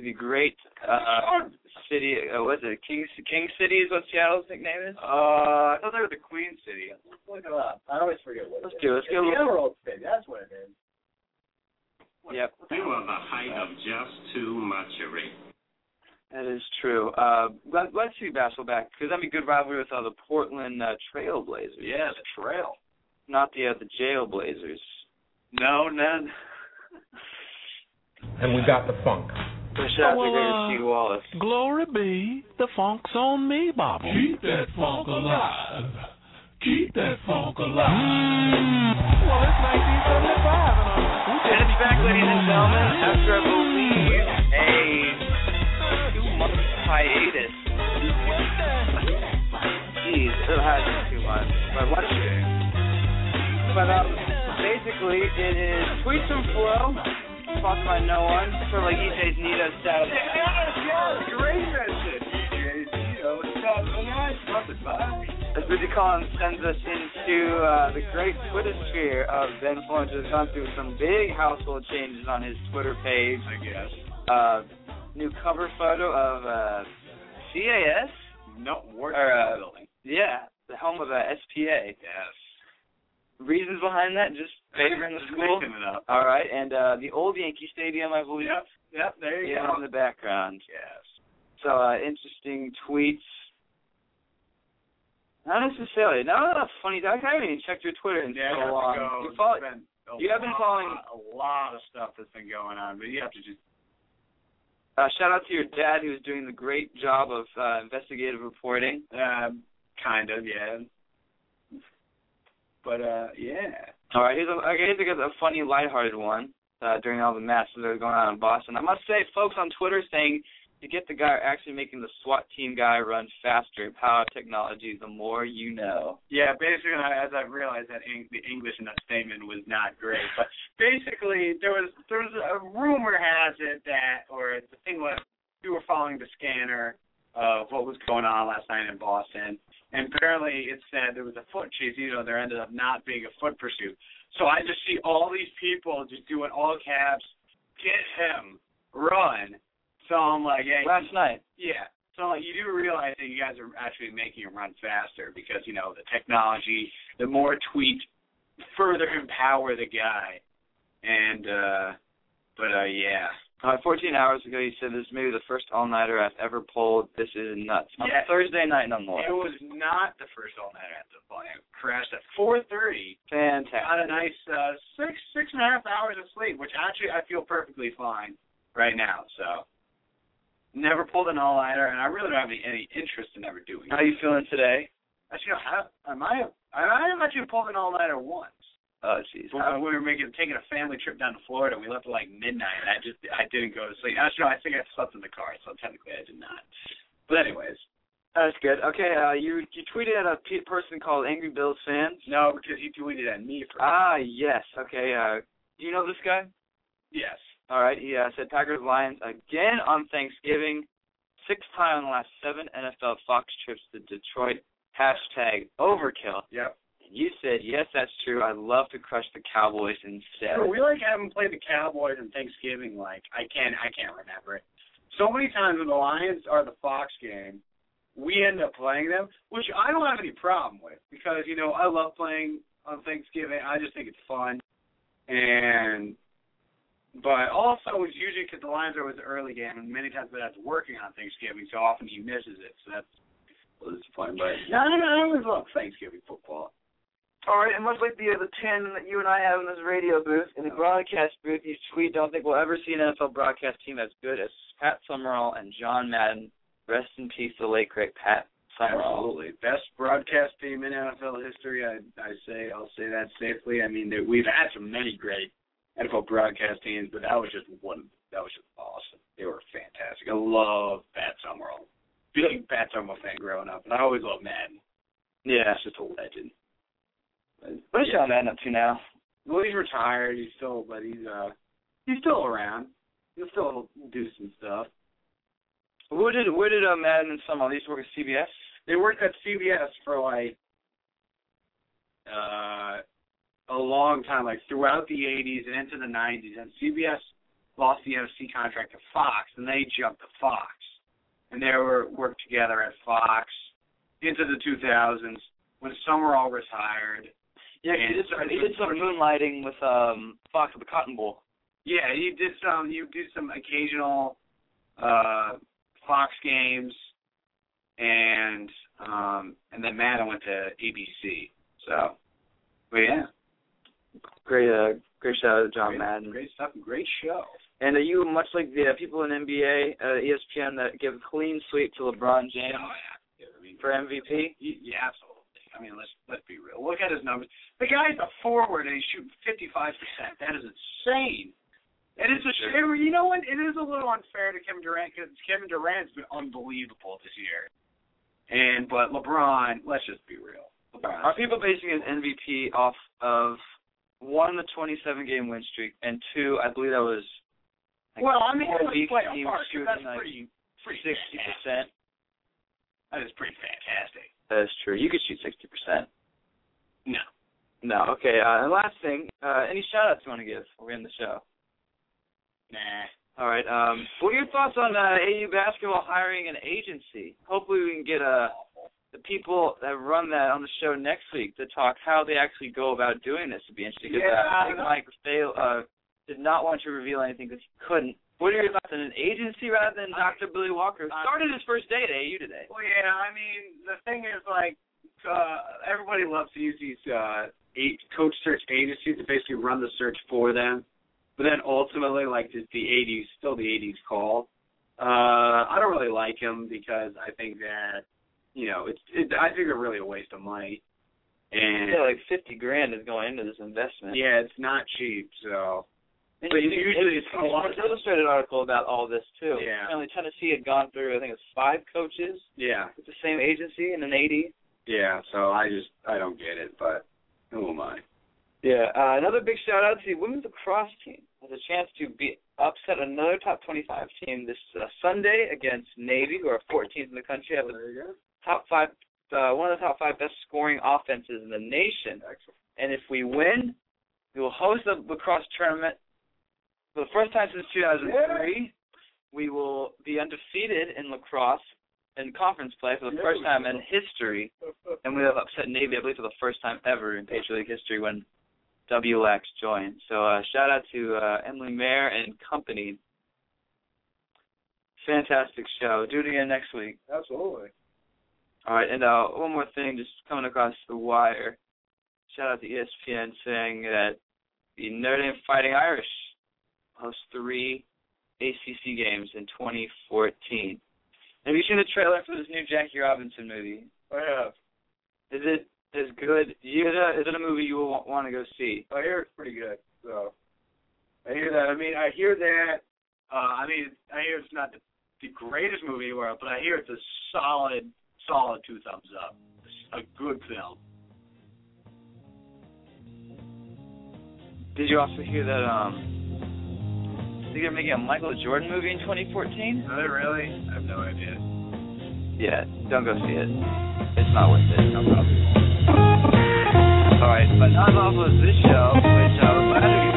To the great uh, city. Uh, what is it? King King City is what Seattle's nickname is. Uh, I thought they were the Queen City. Let's look it up. I always forget what Let's it do is. it. Let's get a the Emerald City. That's what it is. Yep, You are the height of just too muchery. that is true. Uh, let, let's see basketball back because that'd be a good rivalry with uh, the Portland uh, Trailblazers. Yeah, the Trail. Not the uh, the Jailblazers. No, none. And we got the funk. So shout out to well, Greater uh, Steve Wallace. Glory be, the funk's on me, Bobble. Keep that funk alive. Keep that funk alive. Well, it's 1975, and uh, And it's back, ladies and gentlemen, after I believe a two month hiatus. Jeez, it has been two months. But what But um, basically, it is Tweets and Flow, sponsored by no one, sort of like EJ's Nito style. Yeah, great message. You know, it's not so nice. Nothing. As Bootsy Collins sends us into uh, the great Twitter sphere of Ben Florence has gone through some big household changes on his Twitter page. I guess. Uh, new cover photo of uh, CAS. No, work Or, uh, building. Yeah, the home of uh, SPA. Yes. Reasons behind that? Just favoring the school. mixing it up. All right, and uh, the old Yankee Stadium, I believe. Yep. Yep. There you Yeah, go. in the background. Yes. So uh, interesting tweets. Not necessarily. Not a funny. I haven't even checked your Twitter in Yeah, so you have long. go. You follow, It's been a you have been lot- following- a lot of stuff that's been going on, but you have to just uh, shout out to your dad who's doing the great job of uh, investigative reporting. um, kind of yeah. But uh, yeah. All right, here's a, okay, here's a, funny, lighthearted one uh, during all the masses that are going on in Boston. I must say, folks on Twitter saying to get the guy actually making the SWAT team guy run faster. Power technology, the more you know. Yeah, basically, as I realized that Eng- the English in that statement was not great, but basically there was there was a rumor has it that, or the thing was, we were following the scanner of what was going on last night in Boston, and apparently it said there was a foot chase. You know, there ended up not being a foot pursuit. So I just see all these people just doing all caps, get him, run. So I'm like, hey, Last night. yeah. So like, you do realize that you guys are actually making him run faster because you know the technology, the more tweet, further empower the guy, and uh but uh yeah. Uh, 14 hours ago, you said this is maybe the first all-nighter I've ever pulled. This is nuts. On. Thursday night, no more. It was not the first all nighter at the volume. Crashed at 4:30. Fantastic. Got a nice uh, six six and a half hours of sleep, which actually I feel perfectly fine right now. So never pulled an all nighter, and I really don't have any, any interest in ever doing it. How are you feeling today? Actually, how am I, I might have I might have actually pulled an all nighter once. Oh, jeez. When we were making taking a family trip down to Florida, we left at like midnight, and I just I didn't go to sleep. Actually, no, I think I slept in the car, so technically I did not. But anyways, That's good. Okay, uh, you you tweeted at a pe- person called Angry Bills fans. no, because you tweeted at me for Ah, yes. Okay. Uh, do you know this guy? yes. All right. He uh, said Packers Lions again on Thanksgiving. Sixth time in the last seven NFL Fox trips to Detroit. Hashtag overkill. Yep. You said yes, that's true. I'd love to crush the Cowboys instead. So we like haven't played the Cowboys in Thanksgiving. Like I can't I can't remember it. So many times when the Lions are the Fox game, we end up playing them, which I don't have any problem with because you know I love playing on Thanksgiving. I just think it's fun, and but also it's usually because the Lions are always the early game, and many times that's working on Thanksgiving, so often he misses it. So that's little disappointing. But no, no, no, I always love Thanksgiving football. All right, and much like the the ten that you and I have in this radio booth, in the broadcast booth, you tweet, "Don't think we'll ever see an NFL broadcast team as good as Pat Summerall and John Madden." Rest in peace, the late great Pat Summerall. Absolutely, best broadcast team in NFL history. I I say I'll say that safely. I mean, there, we've had some many great NFL broadcast teams, but that was just one. That was just awesome. They were fantastic. I love Pat Summerall. Big Pat Summerall fan growing up, and I always loved Madden. Yeah. He's just a legend. What is yeah. John Madden up to now? Well, he's retired. He's still, but he's uh, he's still around. He'll still do some stuff. Who did where did uh, Madden and? They used work at CBS. They worked at CBS for like uh a long time, like throughout the '80s and into the '90s. And CBS lost the NFC contract to Fox, and they jumped to Fox, and they were worked together at Fox into the 2000s when Summerall retired. Yeah, he did some, he did some moonlighting with um Fox at the Cotton Bowl. Yeah, you did some. You did some occasional uh Fox games, and um and then Madden went to ABC. So, but yeah, Great, uh, great shout out to John great, Madden. great stuff, great show. And are you much like the uh, people in NBA, uh, ESPN that give clean sweep to LeBron James Oh yeah, yeah I mean, for MVP? yeah, absolutely. I mean, let's let's be real. Look at his numbers. The guy's a forward and he's shooting 55 percent. That is insane. It is a shame. You know what? It is a little unfair to Kevin Durant because Kevin Durant's been unbelievable this year. And but LeBron, let's just be real. LeBron. Are people basing an MVP off of one, the 27 game win streak, and two, I believe that was like well, I mean, four let's weeks play he a was shooting That's like pretty, pretty 60 percent. That is pretty fantastic. That is true. You could shoot 60 percent. No. No. Okay. Uh, and last thing, uh, any shout outs you want to give? We're in the show. Nah. All right. Um, what are your thoughts on uh, AU basketball hiring an agency? Hopefully, we can get uh, the people that run that on the show next week to talk how they actually go about doing this. It'd be interesting. Yeah. uh, Big Mike fail, uh, did not want to reveal anything because he couldn't. What are your thoughts on an agency rather than Dr. Billy Walker? who I- Started his first day at AU today. Well, yeah. I mean, the thing is, like, uh, everybody loves to use these uh, eight coach search agencies to basically run the search for them, but then ultimately, like the, the AD's, still the AD's call. Uh, I don't really like them because I think that you know it's. It, I think they're really a waste of money. And Yeah, like fifty grand is going into this investment. yeah, it's not cheap. So And But you- usually it's a lot- Sports Illustrated article about all this too. Yeah. Apparently Tennessee had gone through I think it's five coaches yeah, with the same agency in an eighty. yeah. So I just I don't get it, but who am I? Yeah. Uh, another big shout out to the women's lacrosse team. Has a chance to be upset another top twenty five team this uh, Sunday against Navy, who are 14th in the country, have There you go. top five, uh, one of the top five best scoring offenses in the nation. Excellent. And if we win, we will host the lacrosse tournament for the first time since 2003. We will be undefeated in lacrosse in conference play for the first time in history, and we have upset Navy, I believe, for the first time ever in Patriot League history when WLAX joined. So uh, shout out to uh, Emily Mayer and company. Fantastic show. Do it again next week. Absolutely. All right, and uh, one more thing, just coming across the wire. Shout out to ESPN saying that the Notre Dame Fighting Irish host three ACC games in 2014. Have you seen the trailer for this new Jackie Robinson movie? I have. Is it as good? You, is it- is it a movie you will want to go see? I hear it's pretty good. So I hear that. I mean, I hear that. Uh, I mean, I hear it's not the, the greatest movie in the world, but I hear it's a solid, solid two thumbs up. It's A good film. Did you also hear that? Um, they're making a Michael Jordan movie in 2014. Are they really? I have no idea. Yeah, don't go see it. It's not worth it. No problem. All right, but not off of this show, which uh, we're glad to